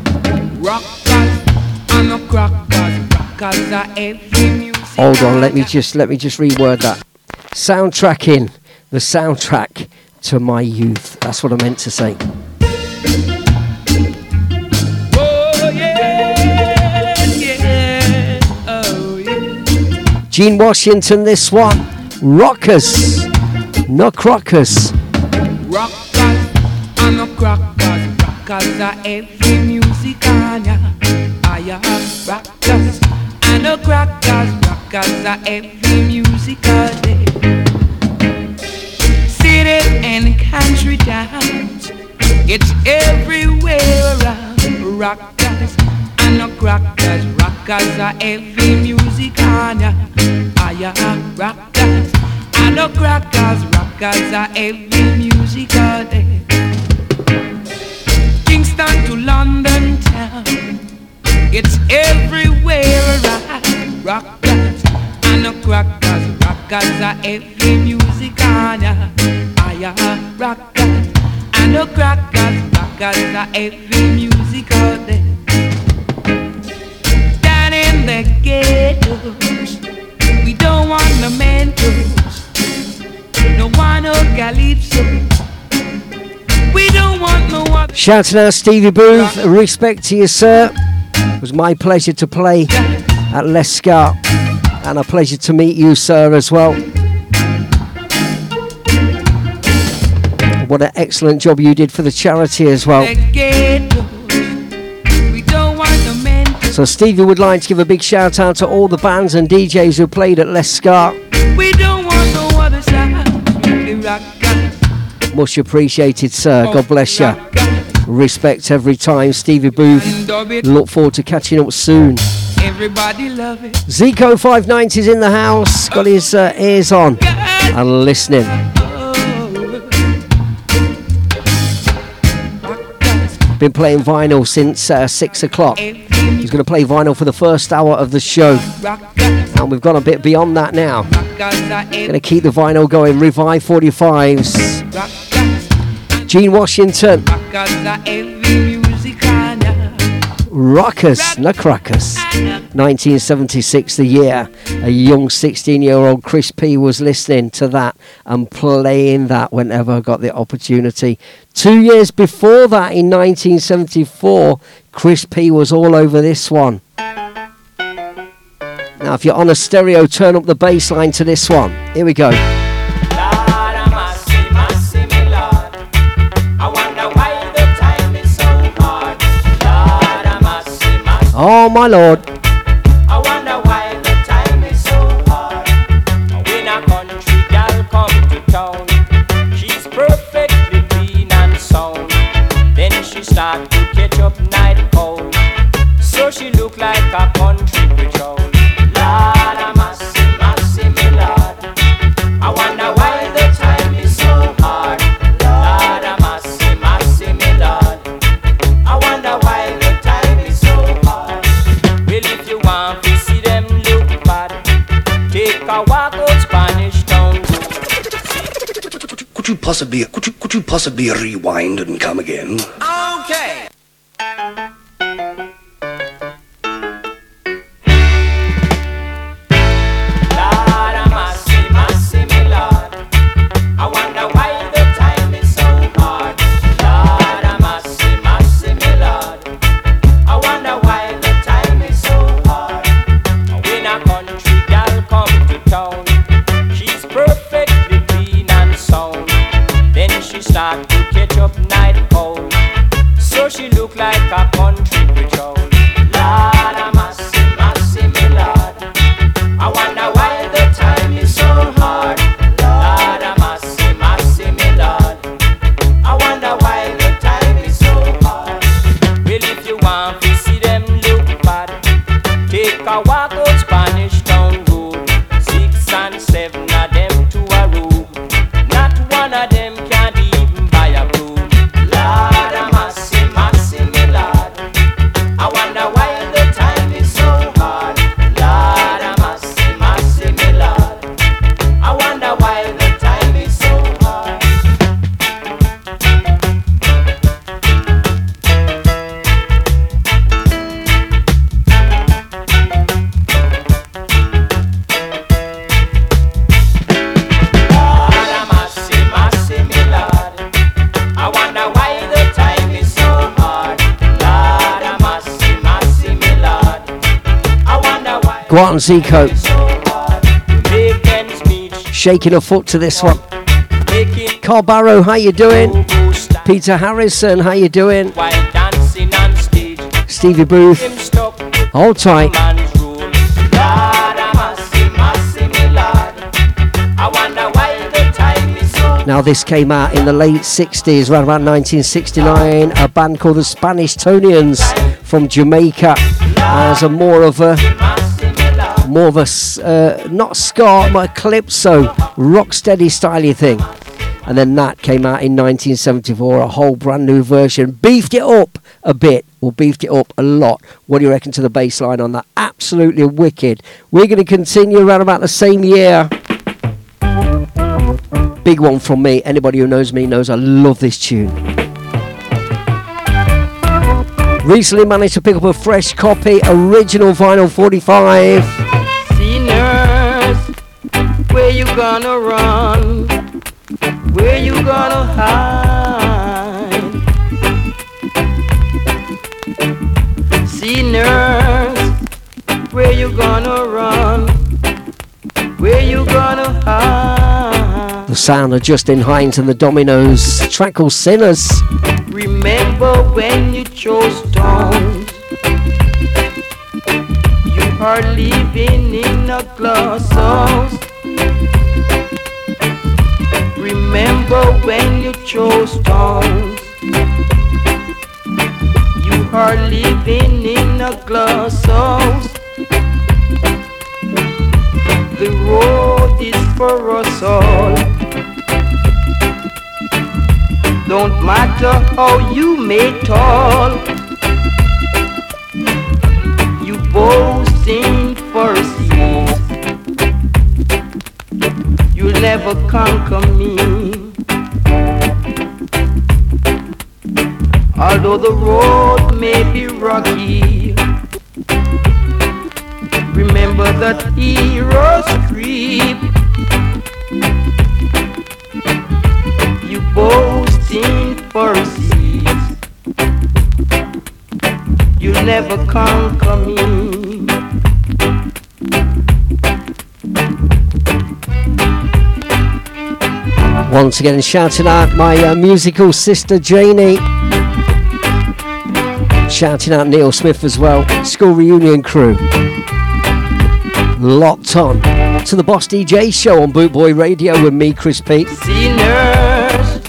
Speaker 6: Hold on, let me just let me just reword that. Soundtracking the soundtrack to my youth. That's what I meant to say. Gene Washington, this one. Rockers, no crockers.
Speaker 19: Rockers rockers are every music on ya. I am rockers and no crackers, rockers are every music all day. City and country towns, it's everywhere around. Rockers and no crackers, rockers are every music on ya. I am rockers and no crackers, rockers are every music all day. Kingston to London town, it's everywhere around. Rockers and no crackers, rockers are every music on ya. Ah, I am rockers and no crackers, rockers are every music all day. Down in the ghettos, we don't want the mentos, no one no calypso. We don't want no other.
Speaker 6: Shouting out Stevie Booth, respect to you, sir. It was my pleasure to play at Lescar, and a pleasure to meet you, sir, as well. What an excellent job you did for the charity as well.
Speaker 19: Ghettos. We don't want no men.
Speaker 6: So Stevie would like to give a big shout out to all the bands and DJs who played at Lescar.
Speaker 19: We don't want no other.
Speaker 6: Much appreciated, sir. God bless you. Respect every time, Stevie Booth. Look forward to catching up soon.
Speaker 19: Everybody love it.
Speaker 6: Zico 590 is in the house, got his uh, ears on and listening. Been playing vinyl since uh, six o'clock. He's going to play vinyl for the first hour of the show, and we've gone a bit beyond that now. Going to keep the vinyl going. Revive 45s. Gene Washington.
Speaker 19: Cause every music
Speaker 6: Ruckus, Nutcrackers. 1976, the year a young 16 year old Chris P was listening to that and playing that whenever I got the opportunity. Two years before that, in 1974, Chris P was all over this one. Now, if you're on a stereo, turn up the bass line to this one. Here we go. Oh, my lord.
Speaker 12: I wonder why the time is so hard. When a country come to town, she's perfectly clean and sound. Then she start to catch up night cold, so she look like a country
Speaker 20: possibly could you could you possibly rewind and come again?
Speaker 12: Okay.
Speaker 6: Zico. Shaking a foot to this one. Carl Barrow, how you doing? Peter Harrison, how you doing? Stevie Booth, hold tight. Now this came out in the late 60s, around about 1969. A band called the Spanishtonians from Jamaica, as a more of a more of a uh, not ska, but a calypso, rocksteady styly thing. And then that came out in 1974, a whole brand new version, beefed it up a bit, or beefed it up a lot. What do you reckon to the bass line on that? Absolutely wicked. We're going to continue around about the same year. Big one from me. Anybody who knows me knows I love this tune. Recently managed to pick up a fresh copy, original vinyl 45
Speaker 19: fast. Where you gonna run? Where you gonna hide?
Speaker 9: See nurse, where you gonna run? Where you gonna hide?
Speaker 6: The sound of Justin Hinds and the Dominoes, track called Sinners.
Speaker 9: Remember when you chose stones. Are living in a glass house. Remember when you chose stones? You are living in a glass house. The road is for us all. Don't matter how you may tall. You boasting for a. You'll never conquer me. Although the road may be rocky, remember that heroes creep. You boasting for a you'll never conquer me.
Speaker 6: Once again, shouting out my uh, musical sister Janie. Shouting out Neil Smith as well. School reunion crew. Locked on to the Boss DJ show on Bootboy Radio with me, Chris P.
Speaker 9: Sinners,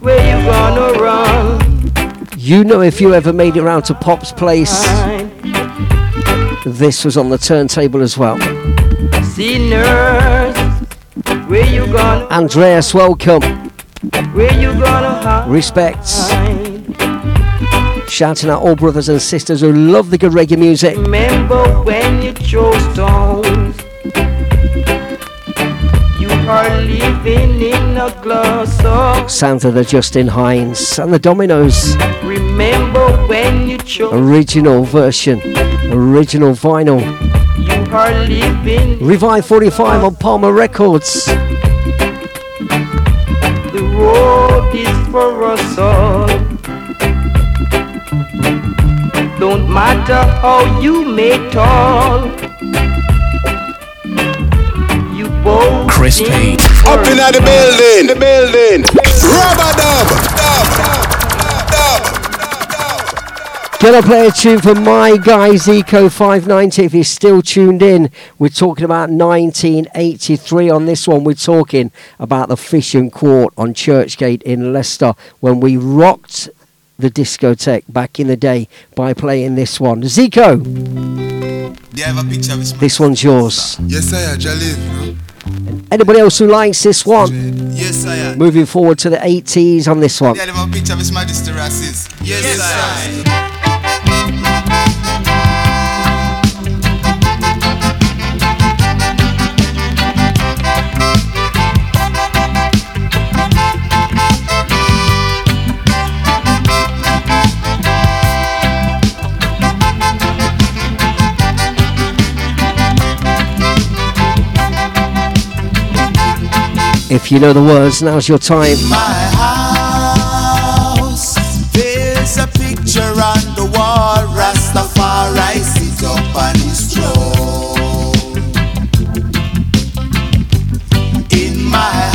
Speaker 9: where you gonna run?
Speaker 6: You know if you ever made it around to Pop's place, this was on the turntable as well.
Speaker 9: Sinners, where you gonna?
Speaker 6: Andreas, welcome.
Speaker 9: Where you gonna hide?
Speaker 6: Respects. Shouting out all brothers and sisters who love the good reggae music.
Speaker 9: Remember when you chose stones? You are living in a glass house.
Speaker 6: Sounds of the Justin Hinds and the Dominoes.
Speaker 9: Remember when you chose?
Speaker 6: Original version. Original vinyl.
Speaker 9: You are living.
Speaker 6: Revive 45 on Pama Records.
Speaker 9: The road is for us all. Don't matter how you may tall. You both
Speaker 2: Chris P.
Speaker 18: Up in the building, the building. Rubber dub.
Speaker 6: Gonna play a tune for my guy Zico 590 if he's still tuned in. We're talking about 1983 on this one. We're talking about the Fish and Quart on Churchgate in Leicester when we rocked the discotheque back in the day by playing this one. Zico,
Speaker 13: Do you have a picture of
Speaker 6: this one's yours.
Speaker 13: Yes, I am. Jalil, you?
Speaker 6: Anybody else who likes this one?
Speaker 13: Yes, I am.
Speaker 6: Moving forward to the 80s on this one.
Speaker 13: Do
Speaker 6: If you know the words, now's your time.
Speaker 21: In my house. There's a picture on the wall. Rastafari sit up on his throne. In my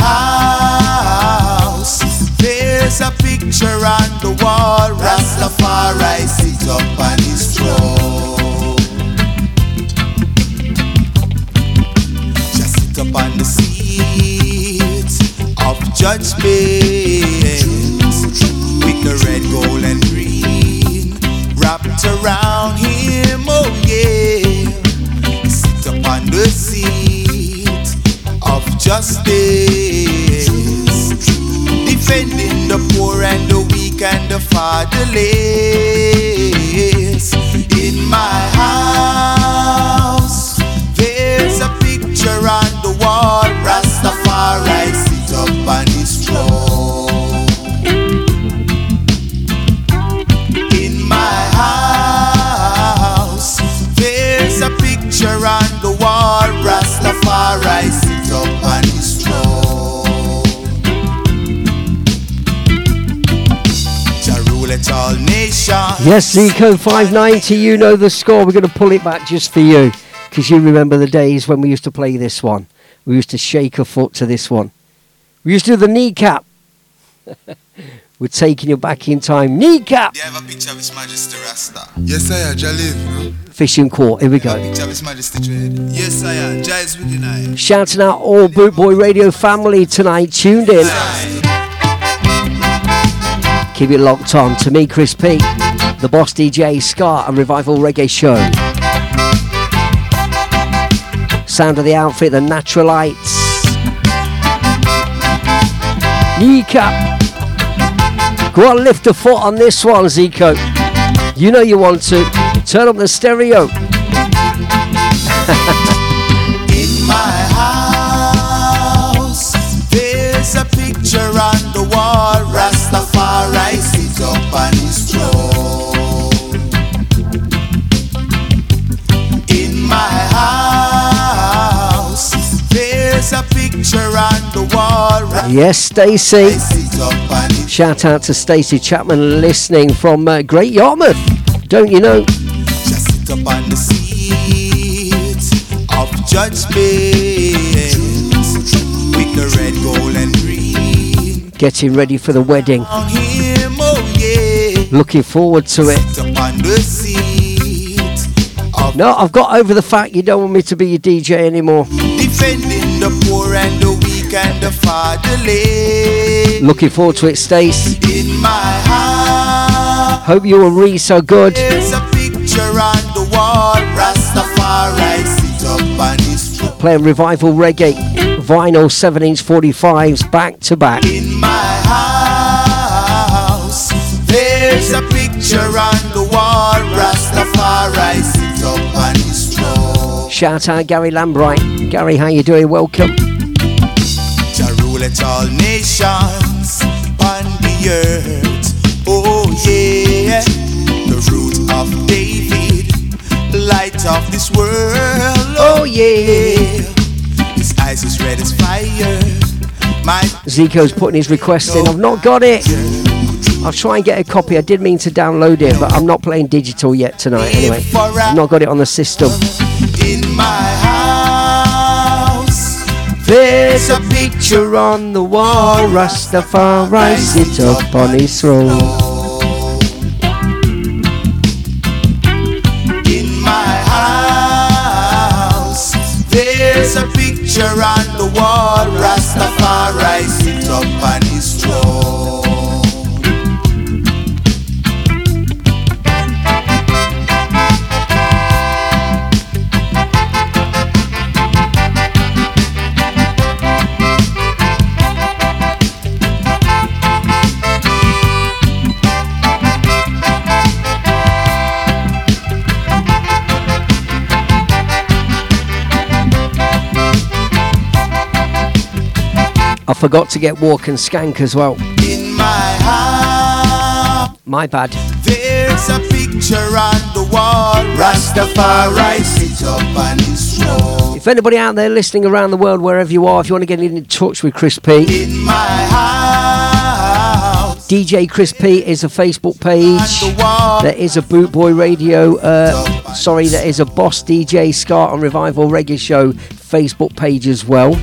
Speaker 21: house, there's a picture on the wall. Rastafari sit up on his throne. Of judgment with the red, gold, and green wrapped around him. Oh, yeah. Sit upon the seat of justice, defending the poor and the weak and the fatherless. In my house, there's a picture on the wall.
Speaker 6: Yes, Zico 590, you know the score. We're going to pull it back just for you because you remember the days when we used to play this one. We used to shake a foot to this one. We used to do the kneecap. We're taking you back in time. Kneecap!
Speaker 21: They have a picture of His Majesty Rasta. Yes, I am. Jalil.
Speaker 6: Fishing court, here we go.
Speaker 21: Picture of His Majesty Trade. Yes, I am. Jais within I.
Speaker 6: Shouting out all Boot Boy Radio family tonight, tuned in. Keep it locked on to me, Chris P, the boss DJ, Ska and Revival Reggae Show. Sound of the outfit, the Naturalites. Kneecap. Go on, lift a foot on this one, Zico. You know you want to. Turn up the stereo. Yes, Stacey. Shout out to Stacey Chapman listening from uh, Great Yarmouth. Don't you know?
Speaker 21: Just sit up on the seat of judgment with the red, gold, and green.
Speaker 6: Getting ready for the wedding.
Speaker 21: Oh.
Speaker 6: Looking forward to it.
Speaker 21: Sit up on the seat of
Speaker 6: No, I've got over the fact you don't want me to be your DJ anymore.
Speaker 21: defending the poor and the the fatherless.
Speaker 6: Looking forward to it, Stace.
Speaker 21: In my house,
Speaker 6: Hope you and Reese are good.
Speaker 21: there's a picture on the wall. Rastafari sit up on his throne.
Speaker 6: Playing revival reggae, vinyl 7 inch 45s back to back.
Speaker 21: In my house, there's a picture on the wall. Rastafari sit up on his throne.
Speaker 6: Shout out Gary Lambright. Gary, how you doing? Welcome.
Speaker 21: Ruleth all nations on the earth. Oh yeah, the root of David, light of this world. Oh, oh yeah, his eyes is red as fire. My
Speaker 6: Zico's putting his request in. I've not got it. I'll try and get a copy. I did mean to download it, but I'm not playing digital yet tonight. Anyway, I've not got it on the system.
Speaker 21: in my house,
Speaker 6: There's a picture on the wall. Rastafari sit up on his throne.
Speaker 21: in my house. There's a picture on the wall.
Speaker 6: I forgot to get Walk and Skank as well.
Speaker 21: In my house,
Speaker 6: My bad.
Speaker 21: there's a picture on the wall. Rastafari sit up his throne.
Speaker 6: If anybody out there listening around the world, wherever you are, if you want to get in touch with Chris P,
Speaker 21: In my house,
Speaker 6: DJ Chris P is a Facebook page. There is a Boot Boy Radio, uh, sorry, there is a Boss DJ Ska and Revival Reggae Show Facebook page as well.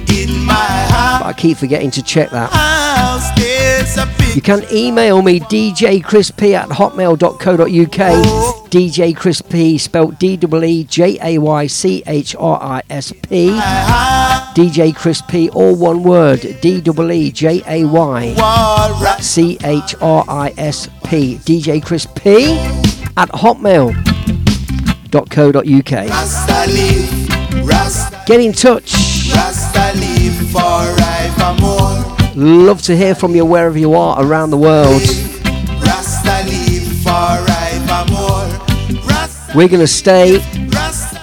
Speaker 6: But I keep forgetting to check that.
Speaker 21: house, there's a
Speaker 6: You can email me djchrisp at hotmail.co.uk. DJ Chris P spelt D E E J A Y C H R I S P. DJ Chris P, all one word. D E E J A Y C H R I S P. DJ Chris P at hotmail.co.uk.
Speaker 21: Rasta live, Rasta,
Speaker 6: Get in touch. Love to hear from you wherever you are around the world. We're going to stay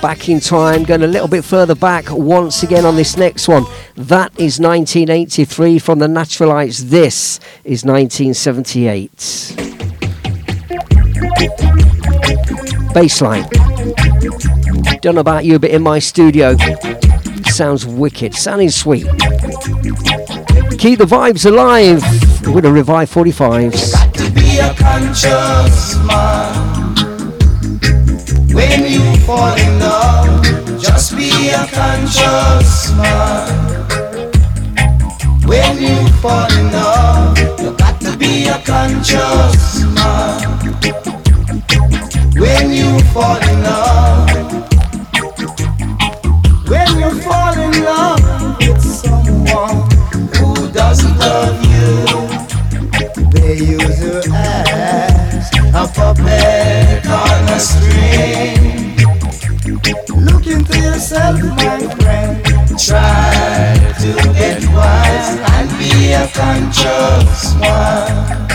Speaker 6: back in time, going a little bit further back once again on this next one. That is 1983 from the Naturalites. This is 1978. Baseline. Don't know about you, but in my studio, sounds wicked, sounding sweet. Keep the vibes alive with a Revive 45s.
Speaker 21: to be
Speaker 11: a conscious man. When you fall in love, just be a conscious man. When you fall in love, you got to be a conscious man. When you fall in love, when you fall in love with someone who doesn't love you, they use you as a puppet on a string. Look into yourself, my friend. Try to get wise and be a conscious one.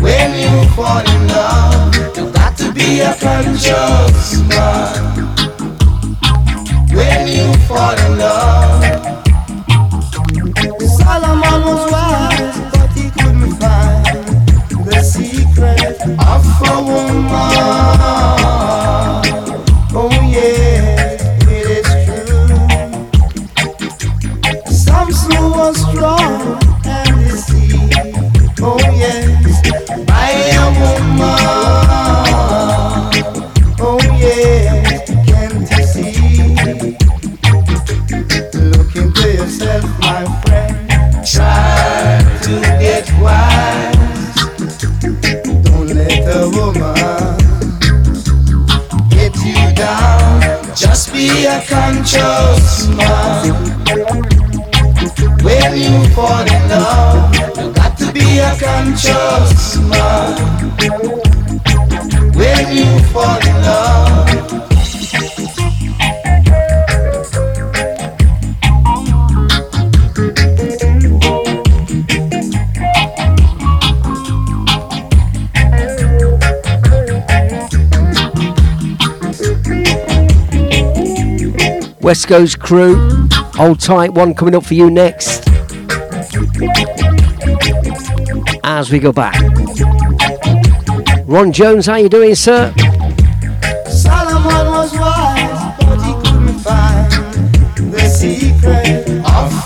Speaker 11: When you fall in love, you got to be a conscious one. Fall in love, Solomon was wise, but he couldn't find the secret of a woman. Be a conscious man. When you fall in love, you got to be a conscious man. When you fall in love.
Speaker 6: West Coast crew, hold tight. One coming up for you next. As we go back, Ron Jones, how you doing, sir?
Speaker 11: Solomon was wise, but he couldn't find the secret of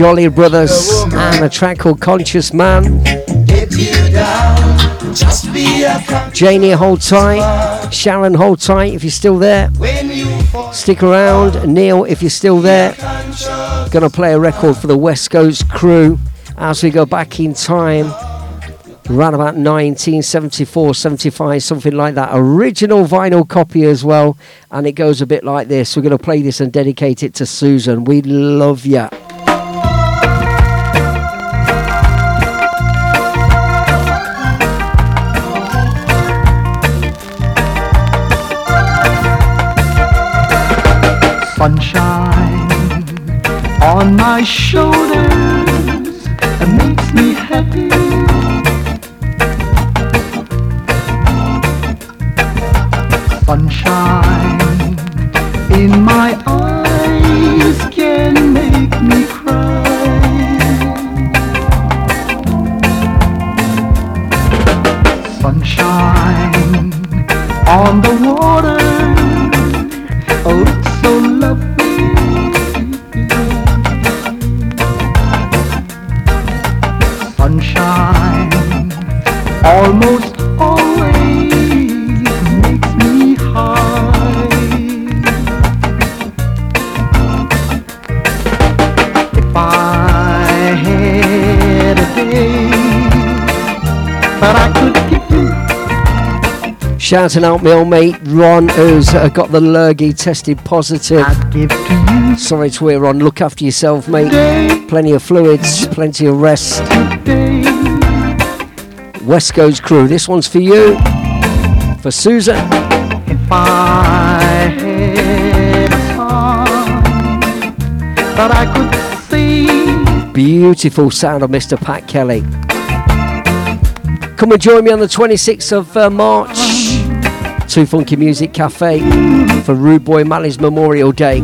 Speaker 6: Jolly Brothers and a track called Conscious Man. Janie, hold tight. Sharon, hold tight if you're still there.
Speaker 11: you.
Speaker 6: Stick around. Neil, if you're still there. Gonna play a record for the West Coast crew as we go back in time. Around about 1974, 75, something like that. Original vinyl copy as well. And it goes a bit like this. We're going to play this and dedicate it to Susan. We love ya. Shouting out my old mate Ron, who's uh, got the lurgy tested positive. Sorry to hear, Ron. Look after yourself, mate. Plenty of fluids, plenty of rest. West Coast crew, this one's for you. For Susan.
Speaker 15: If I had a song that I could sing,
Speaker 6: Beautiful sound of Mr. Pat Kelly.
Speaker 19: Come and join me on the 26th of uh, March. Two Funky Music Cafe for Rude Boy Malley's Memorial Day.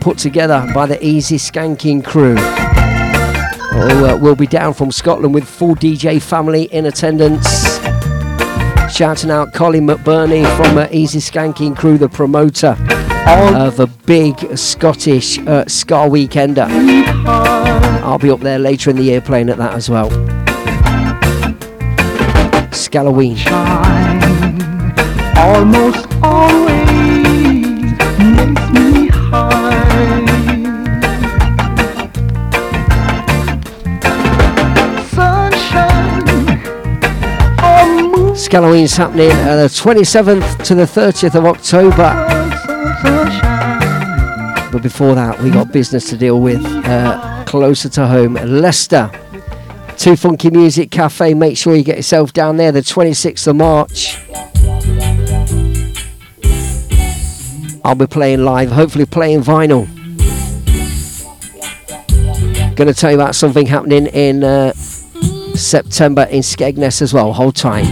Speaker 19: Put together by the Easy Skanking crew. Oh, uh, we'll be down from Scotland with full DJ family in attendance. Shouting out Colin McBurney from uh, Easy Skanking crew, the promoter of a big Scottish uh, Ska Weekender. I'll be up there later in the year playing at that as well. Scalloween.
Speaker 22: Almost always makes me high. Sunshine
Speaker 19: happening uh, the 27th to the 30th of October. But before that, we got business to deal with uh, closer to home, Leicester. Two Funky Music Cafe. Make sure you get yourself down there the 26th of March. I'll be playing live, hopefully playing vinyl. Going to tell you about something happening in uh, September in Skegness as well. Hold tight.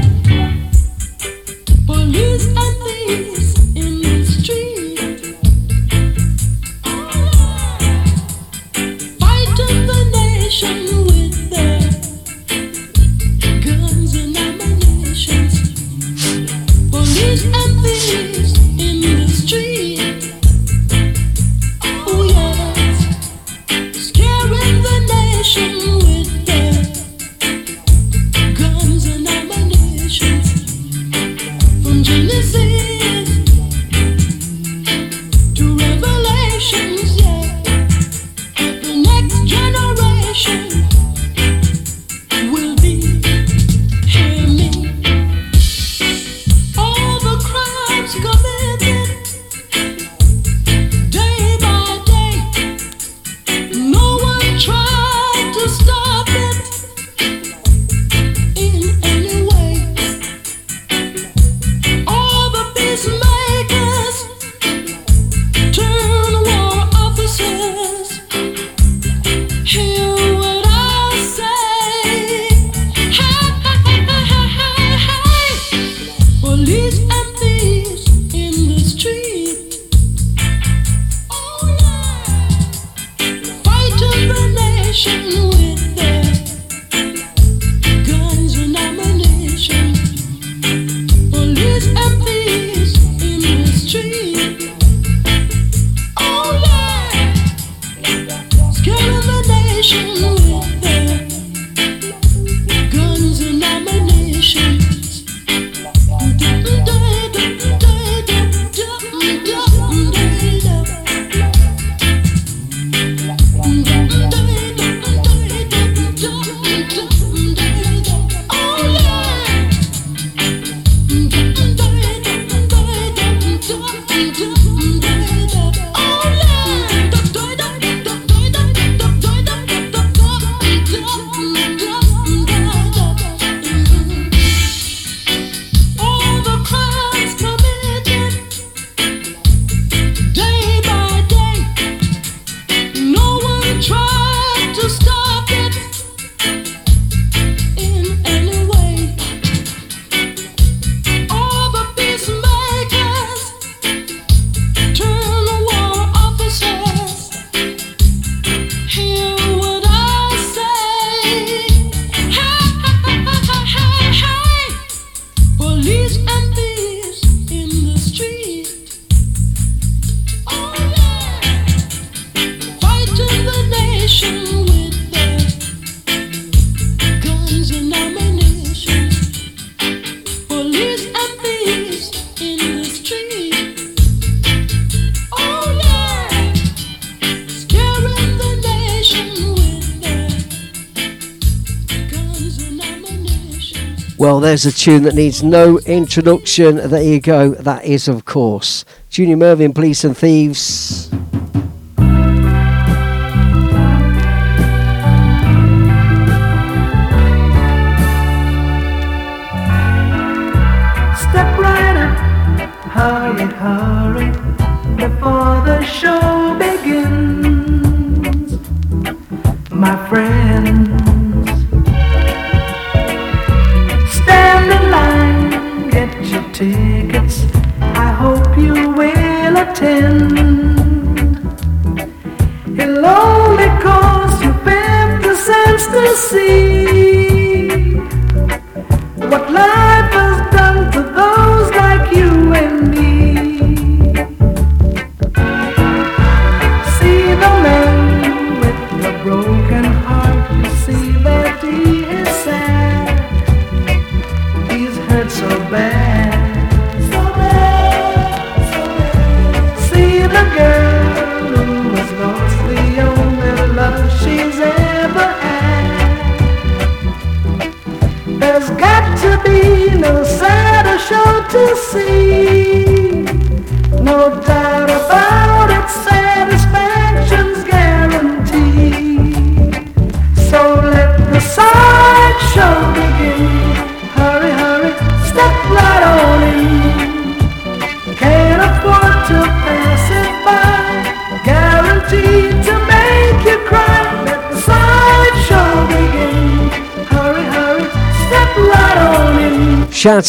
Speaker 19: There's a tune that needs no introduction. There you go. That is, of course, Junior Murvin, Police and Thieves.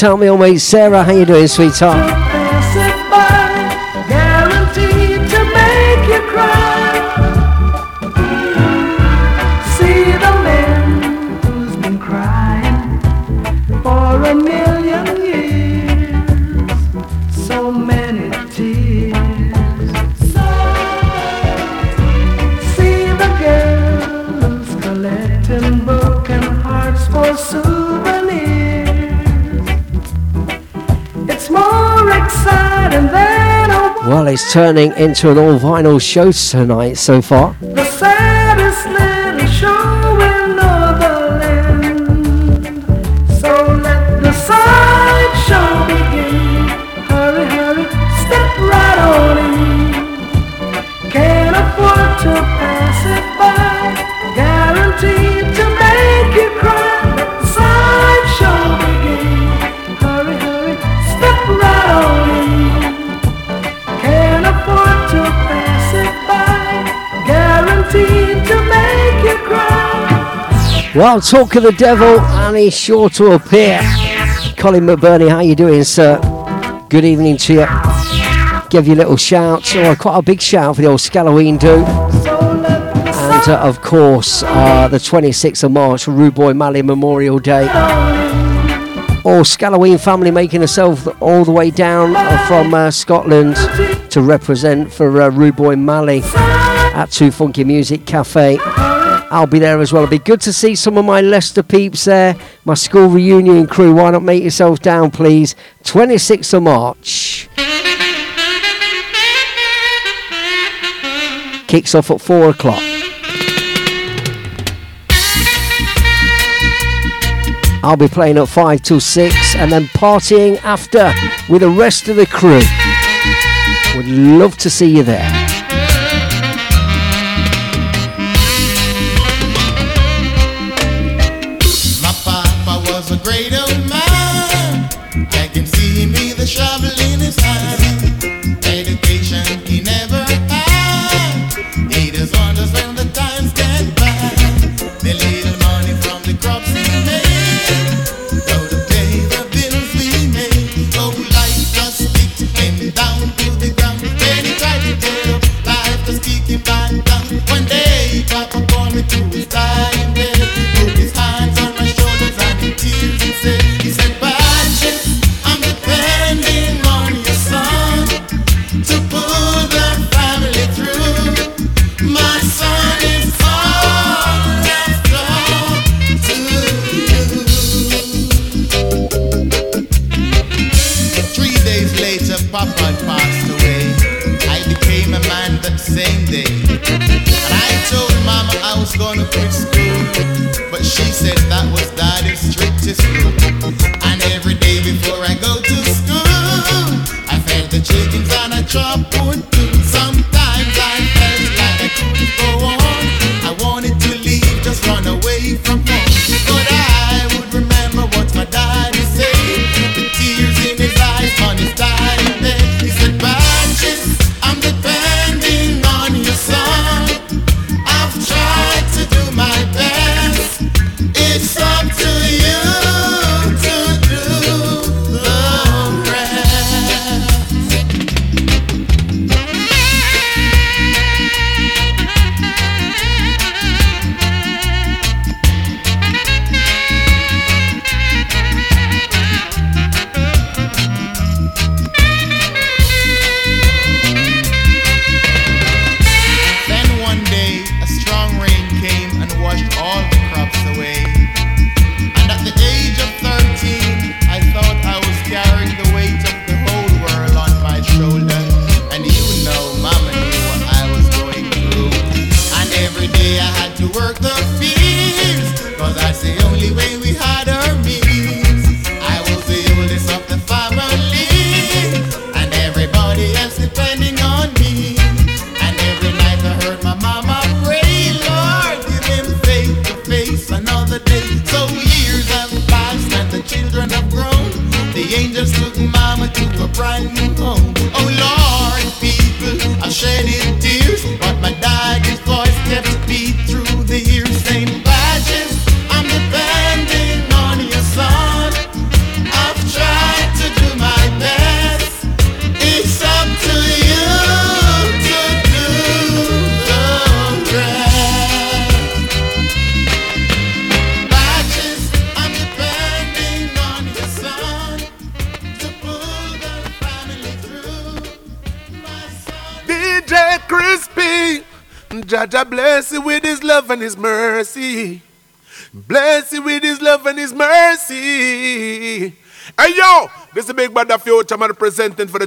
Speaker 6: In.
Speaker 22: me old mate Sarah. How you doing, sweetheart? Turning into an all vinyl show tonight so far. Well, talk of the devil, and he's sure to appear. Colin McBurney, how you doing, sir? Good evening to you. Give you a little shout, or quite a big shout for the old Scalloween do. And uh, of course, uh, the 26th of March, Rude Boy Malley Memorial Day. All Scalloween family making themselves all the way down from uh, Scotland to represent for uh, Rude Boy Malley at Two Funky Music Cafe. I'll be there as well. It'll be good to see some of my Leicester peeps there, my school reunion crew. Why not make yourselves down, please? 26th of March. Kicks off at 4 o'clock. I'll be playing at 5 till 6 and then partying after with the rest of the crew. Would love to see you there.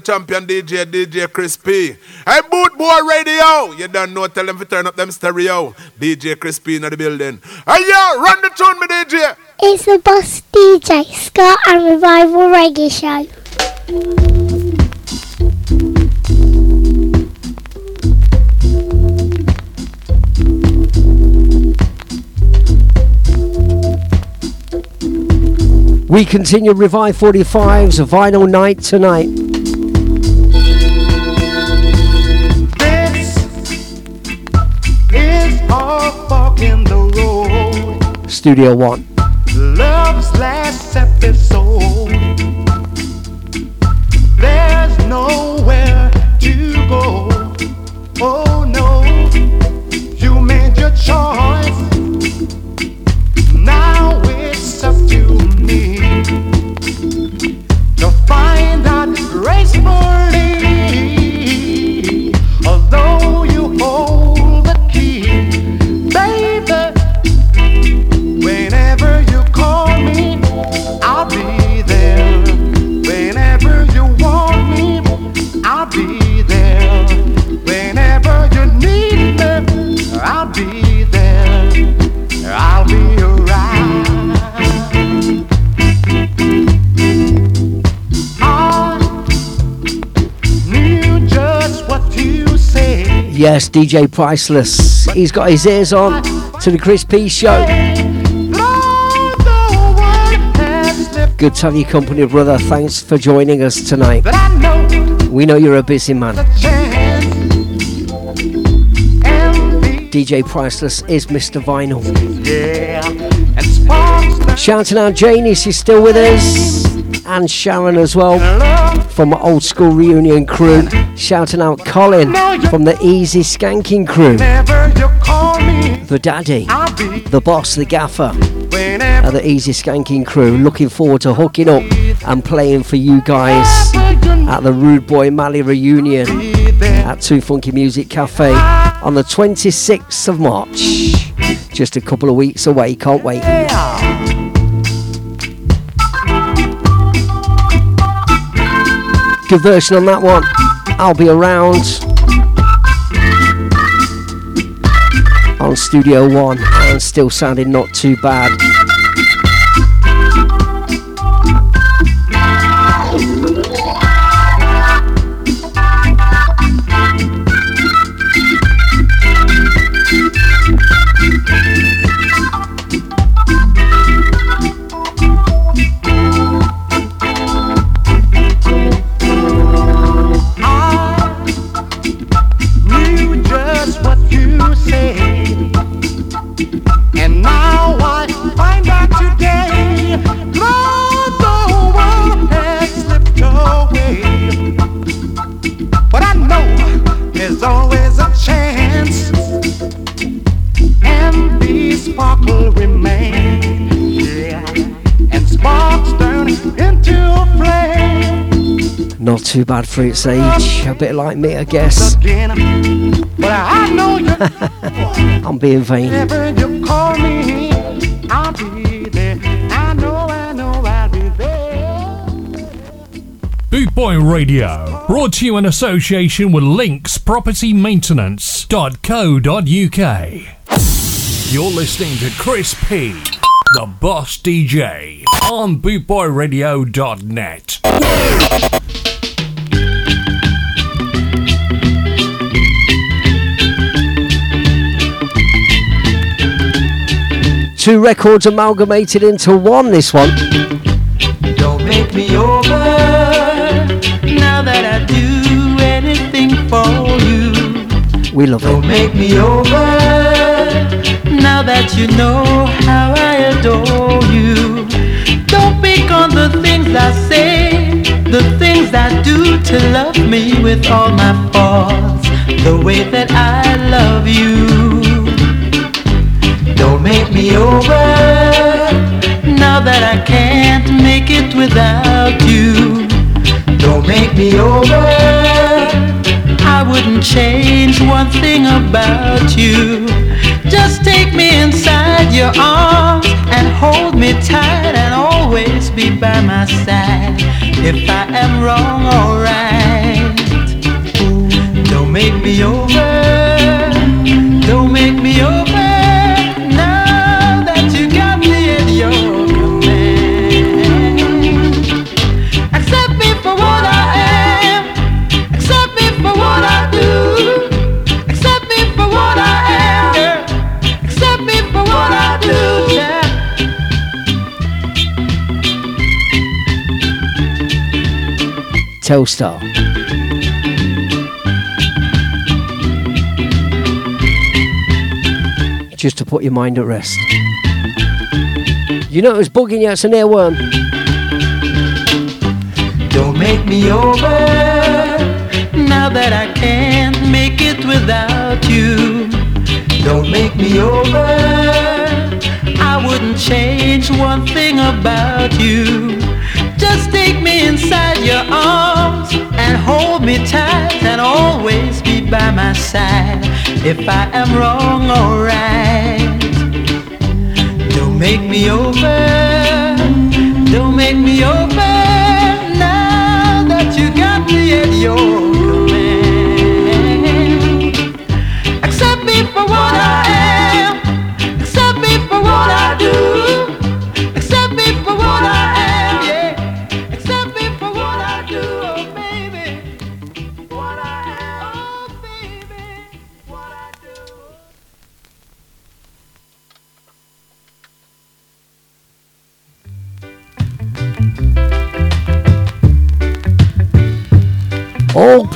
Speaker 18: Champion DJ, DJ Crispy. Hey Boot Boy Radio, you don't know, tell them to turn up them stereo. DJ Crispy in the building. Hey yo, run the tune, me DJ.
Speaker 8: It's the Boss DJ Ska and Revival Reggae Show.
Speaker 6: We continue Revive 45's vinyl night tonight. Studio One. DJ Priceless. He's got his ears on to the Chris P show. Good to have you company, brother. Thanks for joining us tonight. We know you're a busy man. DJ Priceless is Mr. Vinyl. Shouting out Janie, she's still with us. And Sharon as well from old school reunion crew. Shouting out Colin from the Easy Skanking crew.
Speaker 15: Call me,
Speaker 6: The daddy, the boss, the gaffer. of the Easy Skanking crew. Looking forward to hooking up and playing for you guys at the Rude Boy Malley reunion at Two Funky Music Cafe on the 26th of March. Just a couple of weeks away, can't wait. Good version on that one. I'll be around on Studio One and still sounding not too bad. Too bad for its age. A bit like me, I guess.
Speaker 15: Again, I know you.
Speaker 6: I'm being vain.
Speaker 15: Whenever you call me, I'll be there. I know, I know I'll be there.
Speaker 1: Boot Boy Radio, brought to you in association with Links Property Maintenance.co.uk. You're listening to Chris P, the boss DJ, on bootboyradio.net.
Speaker 6: two records amalgamated into one, this one.
Speaker 11: Don't make me over now that I do anything for you.
Speaker 6: We love
Speaker 15: Don't
Speaker 6: it.
Speaker 15: Make me over now that you know how I adore you. Don't pick on the things I say, the things I do to love me with all my faults, the way that I love you. Don't make me over now that I can't make it without you. Don't make me over. I wouldn't change one thing about you. Just take me inside your arms and hold me tight and always be by my side. If I am wrong or right, don't make me over.
Speaker 6: Telstar. Just to put your mind at rest. You know it was bugging you, it's an earworm.
Speaker 15: Don't make me over now that I can't make it without you. Don't make me over. I wouldn't change one thing about you. Just take me inside your arms and hold me tight and always be by my side. If I am wrong or right, don't make me over. Don't make me over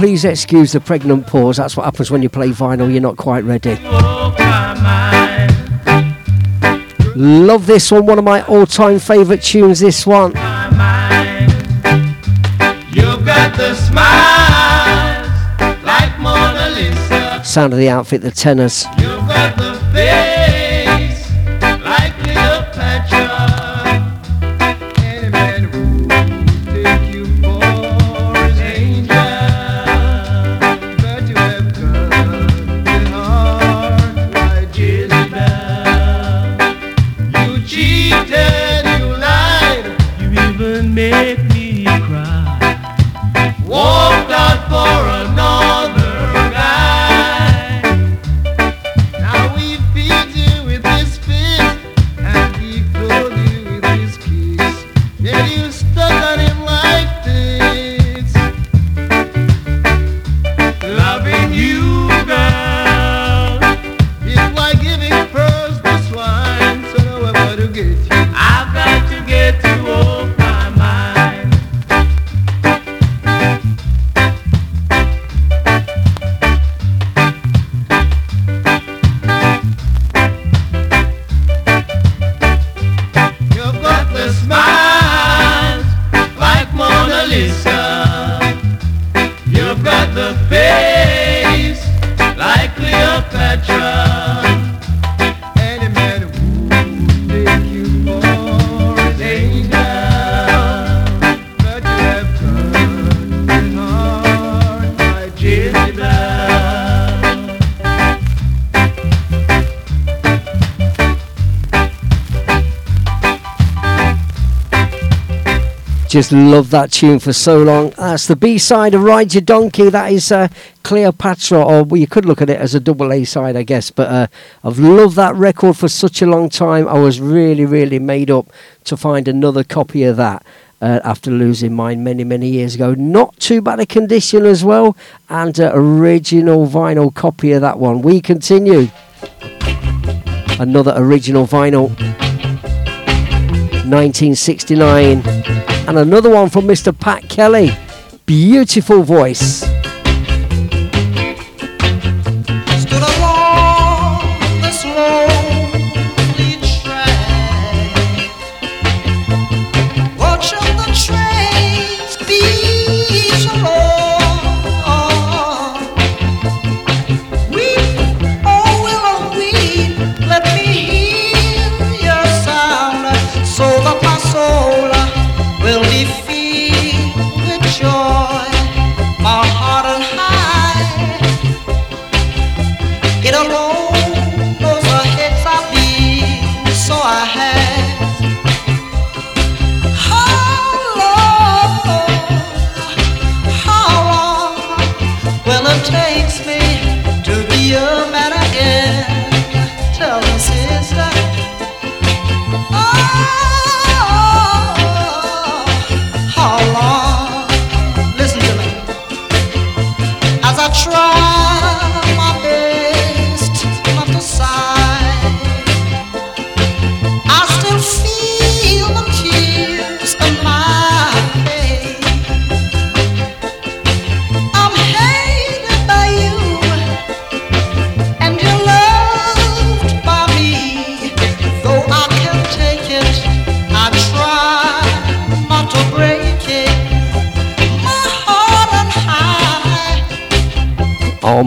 Speaker 6: please excuse the pregnant pause. That's what happens when you play vinyl, you're not quite ready. Love this one, one of my all time favourite tunes. This one.
Speaker 15: You've got the smiles like Mona Lisa.
Speaker 6: Sound of the outfit, the
Speaker 15: Tennors. Mona
Speaker 6: Just love that tune for so long. That's the B side of Ride Your Donkey. That is uh, Cleopatra, or well, you could look at it as a double A side, I guess. But uh, I've loved that record for such a long time. I was really, really made up to find another copy of that. Uh, after losing mine many, many years ago. Not too bad a condition as well, and uh, original vinyl copy of that one. We continue. Another original vinyl. 1969. And another one from Mr. Pat Kelly. Beautiful voice.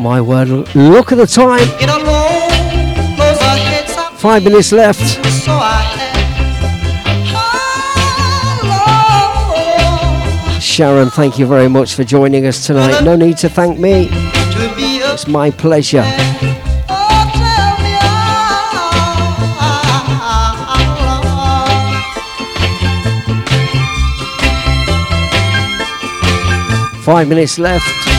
Speaker 23: My
Speaker 6: word! Look at the time.
Speaker 23: it alone knows the hits I
Speaker 6: Five minutes left.
Speaker 23: so
Speaker 6: Sharon, thank you very much for joining us tonight. No need to thank me. It's my pleasure. Five minutes left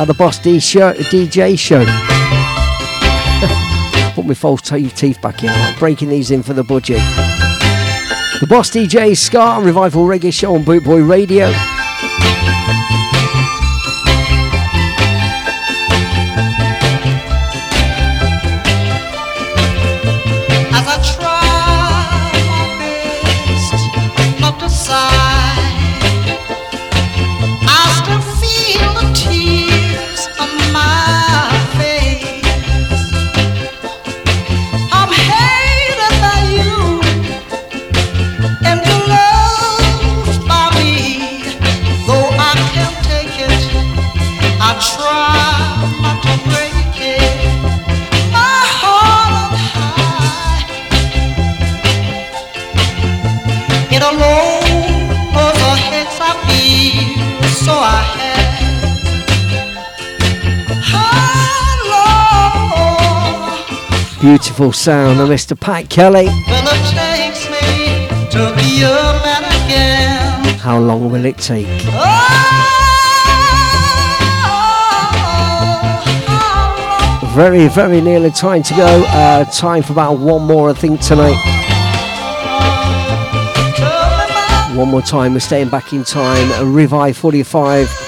Speaker 6: at the Boss D show, DJ show. Put my false teeth back in. Breaking these in for the budget. The Boss DJ Ska and Revival Reggae Show on Bootboy Radio. Beautiful sound of Mr. Pat Kelly.
Speaker 23: will it take me to be a man again?
Speaker 6: How long will it take? Oh, Very, very nearly time to go. Uh, time for about one more, I think, tonight. One more time, we're staying back in time. Revive 45.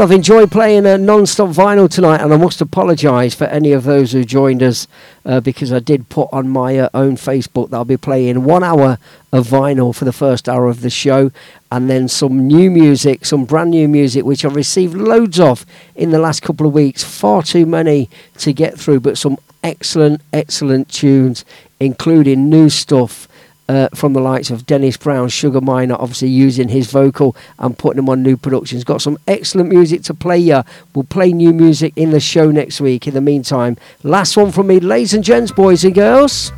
Speaker 6: Well, I've enjoyed playing a non-stop vinyl tonight, and I must apologise for any of those who joined us uh, because I did put on my uh, own Facebook that I'll be playing one hour of vinyl for the first hour of the show, and then some new music, some brand new music, which I've received loads of in the last couple of weeks. Far too many to get through, but some excellent, excellent tunes, including new stuff uh, from the likes of Dennis Brown, Sugar Minott, obviously using his vocal and putting them on new productions. Got some excellent music to play you. We'll play new music in the show next week. In the meantime, last one from me, ladies and gents, boys and girls.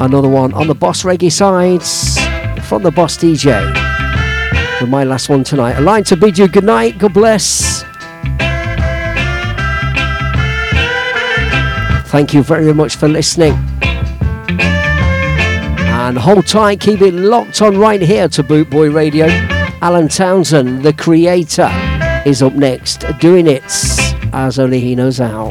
Speaker 6: Another one on the Boss Reggae sides from the Boss DJ. With my last one tonight. A line to bid you good night, God bless. Thank you very much for listening. And hold tight, keep it locked on right here to Bootboy Radio. Alan Townsend, the creator, is up next, doing it as only he knows how.